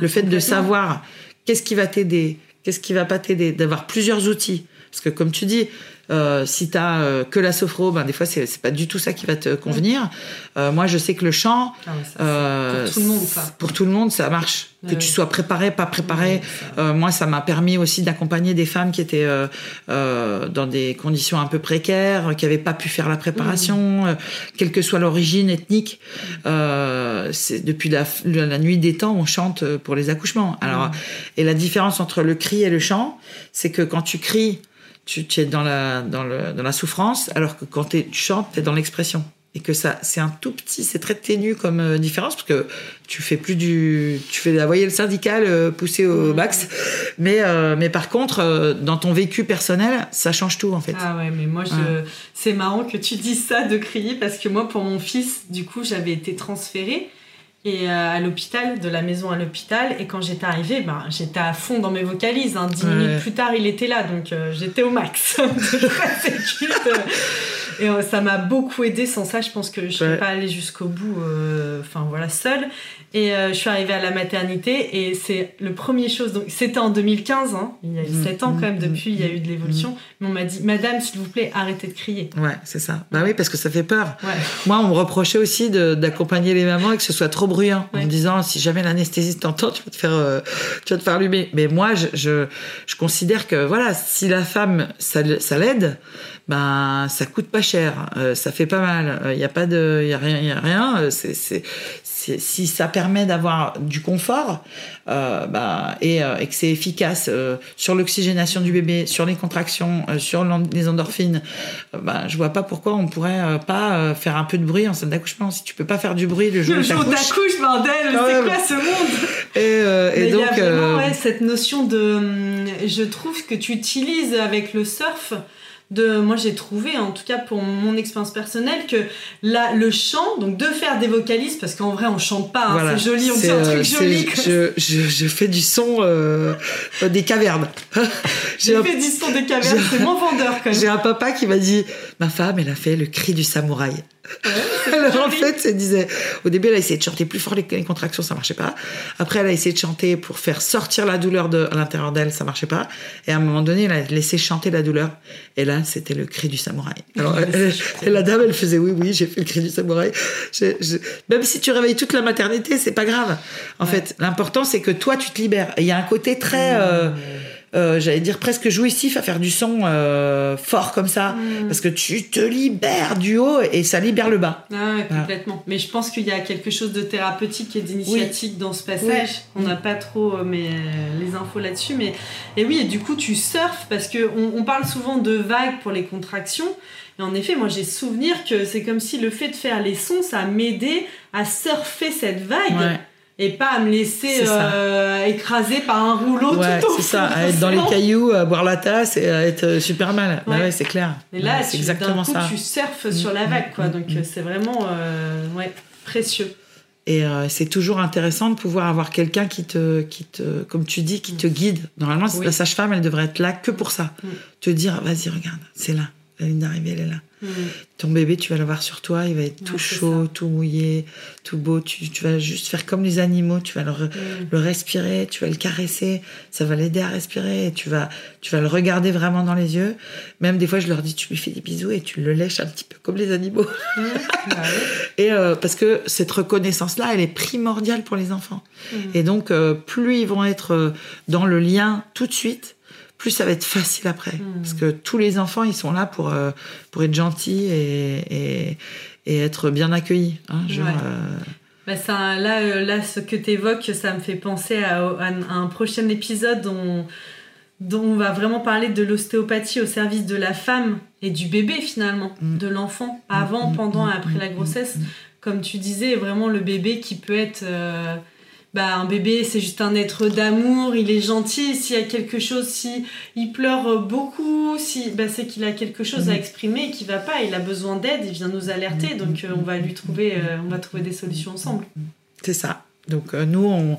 Le fait de savoir qu'est-ce qui va t'aider, qu'est-ce qui va pas t'aider, d'avoir plusieurs outils. Parce que comme tu dis, euh, si tu as euh, que la sophro, ben, des fois, c'est, pas du tout ça qui va te convenir. Euh, moi, je sais que le chant, ah pour tout le monde, ça. Pour tout le monde, ça marche. que tu sois préparé, pas préparé. moi, ça m'a permis aussi d'accompagner des femmes qui étaient dans des conditions un peu précaires, qui n'avaient pas pu faire la préparation, mmh. quelle que soit l'origine ethnique. c'est depuis la, la, nuit des temps, on chante pour les accouchements. Alors, mmh. et la différence entre le cri et le chant, c'est que quand tu cries, tu, tu, es dans la, dans, le, dans la souffrance, alors que quand tu chantes, tu es dans l'expression. Et que ça c'est un tout petit c'est très ténu comme euh, différence parce que tu fais plus du tu fais la voyelle syndicale euh, poussée au mmh. max. Mais euh, mais par contre dans ton vécu personnel ça change tout en fait. Ah ouais mais moi je c'est marrant que tu dises ça de crier parce que moi pour mon fils du coup j'avais été transférée et à l'hôpital, de la maison à l'hôpital. Et quand j'étais arrivée, ben, j'étais à fond dans mes vocalises. Hein. Dix minutes plus tard, il était là, donc j'étais au max. Et euh, ça m'a beaucoup aidé. Sans ça, je pense que je ne serais pas allée jusqu'au bout, euh, enfin voilà, seule. Et euh, je suis arrivée à la maternité et c'est le premier chose. Donc c'était en 2015, hein, il y a eu 7 mmh. ans quand même. Mmh. Depuis, il y a eu de l'évolution. Mmh. Mais on m'a dit, Madame, s'il vous plaît, arrêtez de crier. Ouais, c'est ça. Bah oui, parce que ça fait peur. Moi, on me reprochait aussi d'accompagner les mamans et que ce soit trop en me disant, si jamais l'anesthésiste t'entend, tu vas te faire, tu vas te faire allumer. Mais moi, je, je, je, considère que voilà, si la femme, ça, ça l'aide ben ça coûte pas cher, euh, ça fait pas mal. Il euh, n'y a pas de, il y a rien, il y a rien. Euh, c'est, c'est, si ça permet d'avoir du confort bah, et, et, que c'est efficace sur l'oxygénation du bébé, sur les contractions, sur les endorphines, bah, je vois pas pourquoi on pourrait pas faire un peu de bruit en salle d'accouchement. Si tu peux pas faire du bruit le jour le jour bordel, c'est quoi ce monde? Et, et donc, il y a vraiment ouais, cette notion de, hum, je trouve que tu utilises avec le surf de moi j'ai trouvé en tout cas pour mon expérience personnelle que là le chant donc de faire des vocalises parce qu'en vrai on chante pas hein, c'est joli on fait un truc euh, joli je, je, je, fais du son euh, des cavernes. J'ai fait du son des cavernes c'est moins vendeur quand même. j'ai un papa qui m'a dit ma femme elle a fait le cri du samouraï alors en fait, elle disait, au début, elle a essayé de chanter plus fort les, contractions, ça marchait pas. Après, elle a essayé de chanter pour faire sortir la douleur de, à l'intérieur d'elle, ça marchait pas. Et à un moment donné, elle a laissé chanter la douleur. Et là, c'était le cri du samouraï. Alors, la dame, elle faisait, oui, oui, j'ai fait le cri du samouraï. Même si tu réveilles toute la maternité, c'est pas grave. En fait, l'important, c'est que toi, tu te libères. Il y a un côté très, mmh. euh, euh, j'allais dire presque jouissif à faire du son euh, fort comme ça, mm. parce que tu te libères du haut et ça libère le bas. Ah, complètement. Mais je pense qu'il y a quelque chose de thérapeutique et d'initiatique dans ce passage. On n'a pas trop euh, mais, les infos là-dessus, mais et oui, et du coup tu surfes parce que on, parle souvent de vagues pour les contractions. Et en effet, moi j'ai souvenir que c'est comme si le fait de faire les sons, ça m'aidait à surfer cette vague et pas à me laisser euh, écraser par un rouleau ouais, tout c'est ça. à être dans les cailloux à boire la tasse et à être euh, super mal. Bah ouais, c'est clair. Et là c'est exactement coup, ça. tu surfes sur la vague quoi. mm, donc mm, mm. c'est vraiment euh, ouais précieux. Et c'est toujours intéressant de pouvoir avoir quelqu'un qui te, qui te, comme tu dis, qui te guide. Normalement, la sage-femme, elle devrait être là que pour ça. Te dire, vas-y, regarde, c'est là. La ligne d'arrivée, elle est là. Mm. Ton bébé, tu vas l'avoir sur toi, il va être tout chaud, tout mouillé, tout beau. Tu, vas juste faire comme les animaux, tu vas mm. le, respirer, tu vas le caresser, ça va l'aider à respirer, et tu vas, tu vas le regarder vraiment dans les yeux. Même des fois, je leur dis, tu lui fais des bisous et tu le lèches un petit peu comme les animaux. Mm. Bah et euh, parce que cette reconnaissance-là, elle est primordiale pour les enfants. Et donc, euh, plus ils vont être euh, dans le lien tout de suite, plus ça va être facile après. Hmm. Parce que tous les enfants, ils sont là pour, euh, pour être gentils et, et, et être bien accueillis. Hein, genre, euh, bah ça, là, euh, là, ce que tu évoques, ça me fait penser à, un prochain épisode dont, dont on va vraiment parler de l'ostéopathie au service de la femme et du bébé finalement, hmm. de l'enfant, avant, hmm. pendant et après la grossesse. Comme tu disais, vraiment le bébé qui peut être... Bah, un bébé c'est juste un être d'amour, il est gentil, s'il y a quelque chose, si il pleure beaucoup, si bah, c'est qu'il a quelque chose à mhm. exprimer qui va pas, il a besoin d'aide, il vient nous alerter, mhm. donc euh, on va lui trouver, euh, on va trouver des solutions ensemble. C'est ça. Donc euh, nous,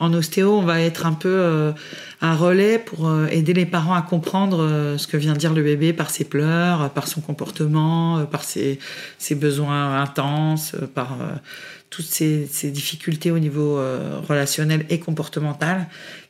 en ostéo, on va être un peu un relais pour aider les parents à comprendre ce que vient dire le bébé par ses pleurs, par son comportement, par ses, ses besoins intenses, par toutes ces, difficultés au niveau euh, relationnel et comportemental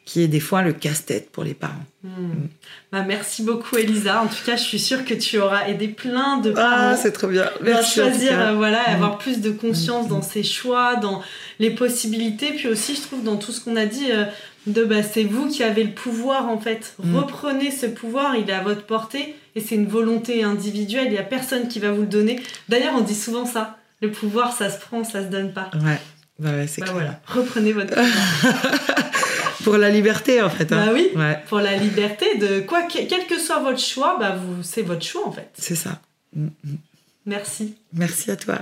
qui est des fois le casse-tête pour les parents. Hmm. Hmm. Bah, merci beaucoup Elisa. En tout cas, je suis sûre que tu auras aidé plein de ah, parents ah, c'est trop bien. Merci, à choisir, euh, voilà, hmm. avoir plus de conscience dans ses choix, dans les possibilités, puis aussi, je trouve, dans tout ce qu'on a dit. Euh, de bah, c'est vous qui avez le pouvoir en fait. Reprenez ce pouvoir, il est à votre portée et c'est une volonté individuelle, il n'y a personne qui va vous le donner. D'ailleurs, on dit souvent ça le pouvoir, ça se prend, ça se donne pas. Ouais, bah ouais c'est bah Voilà, reprenez votre pouvoir. pour la liberté en fait. Hein. Bah oui, pour la liberté de quoi, quel que soit votre choix, bah vous, c'est votre choix en fait. C'est ça. Merci. Merci à toi.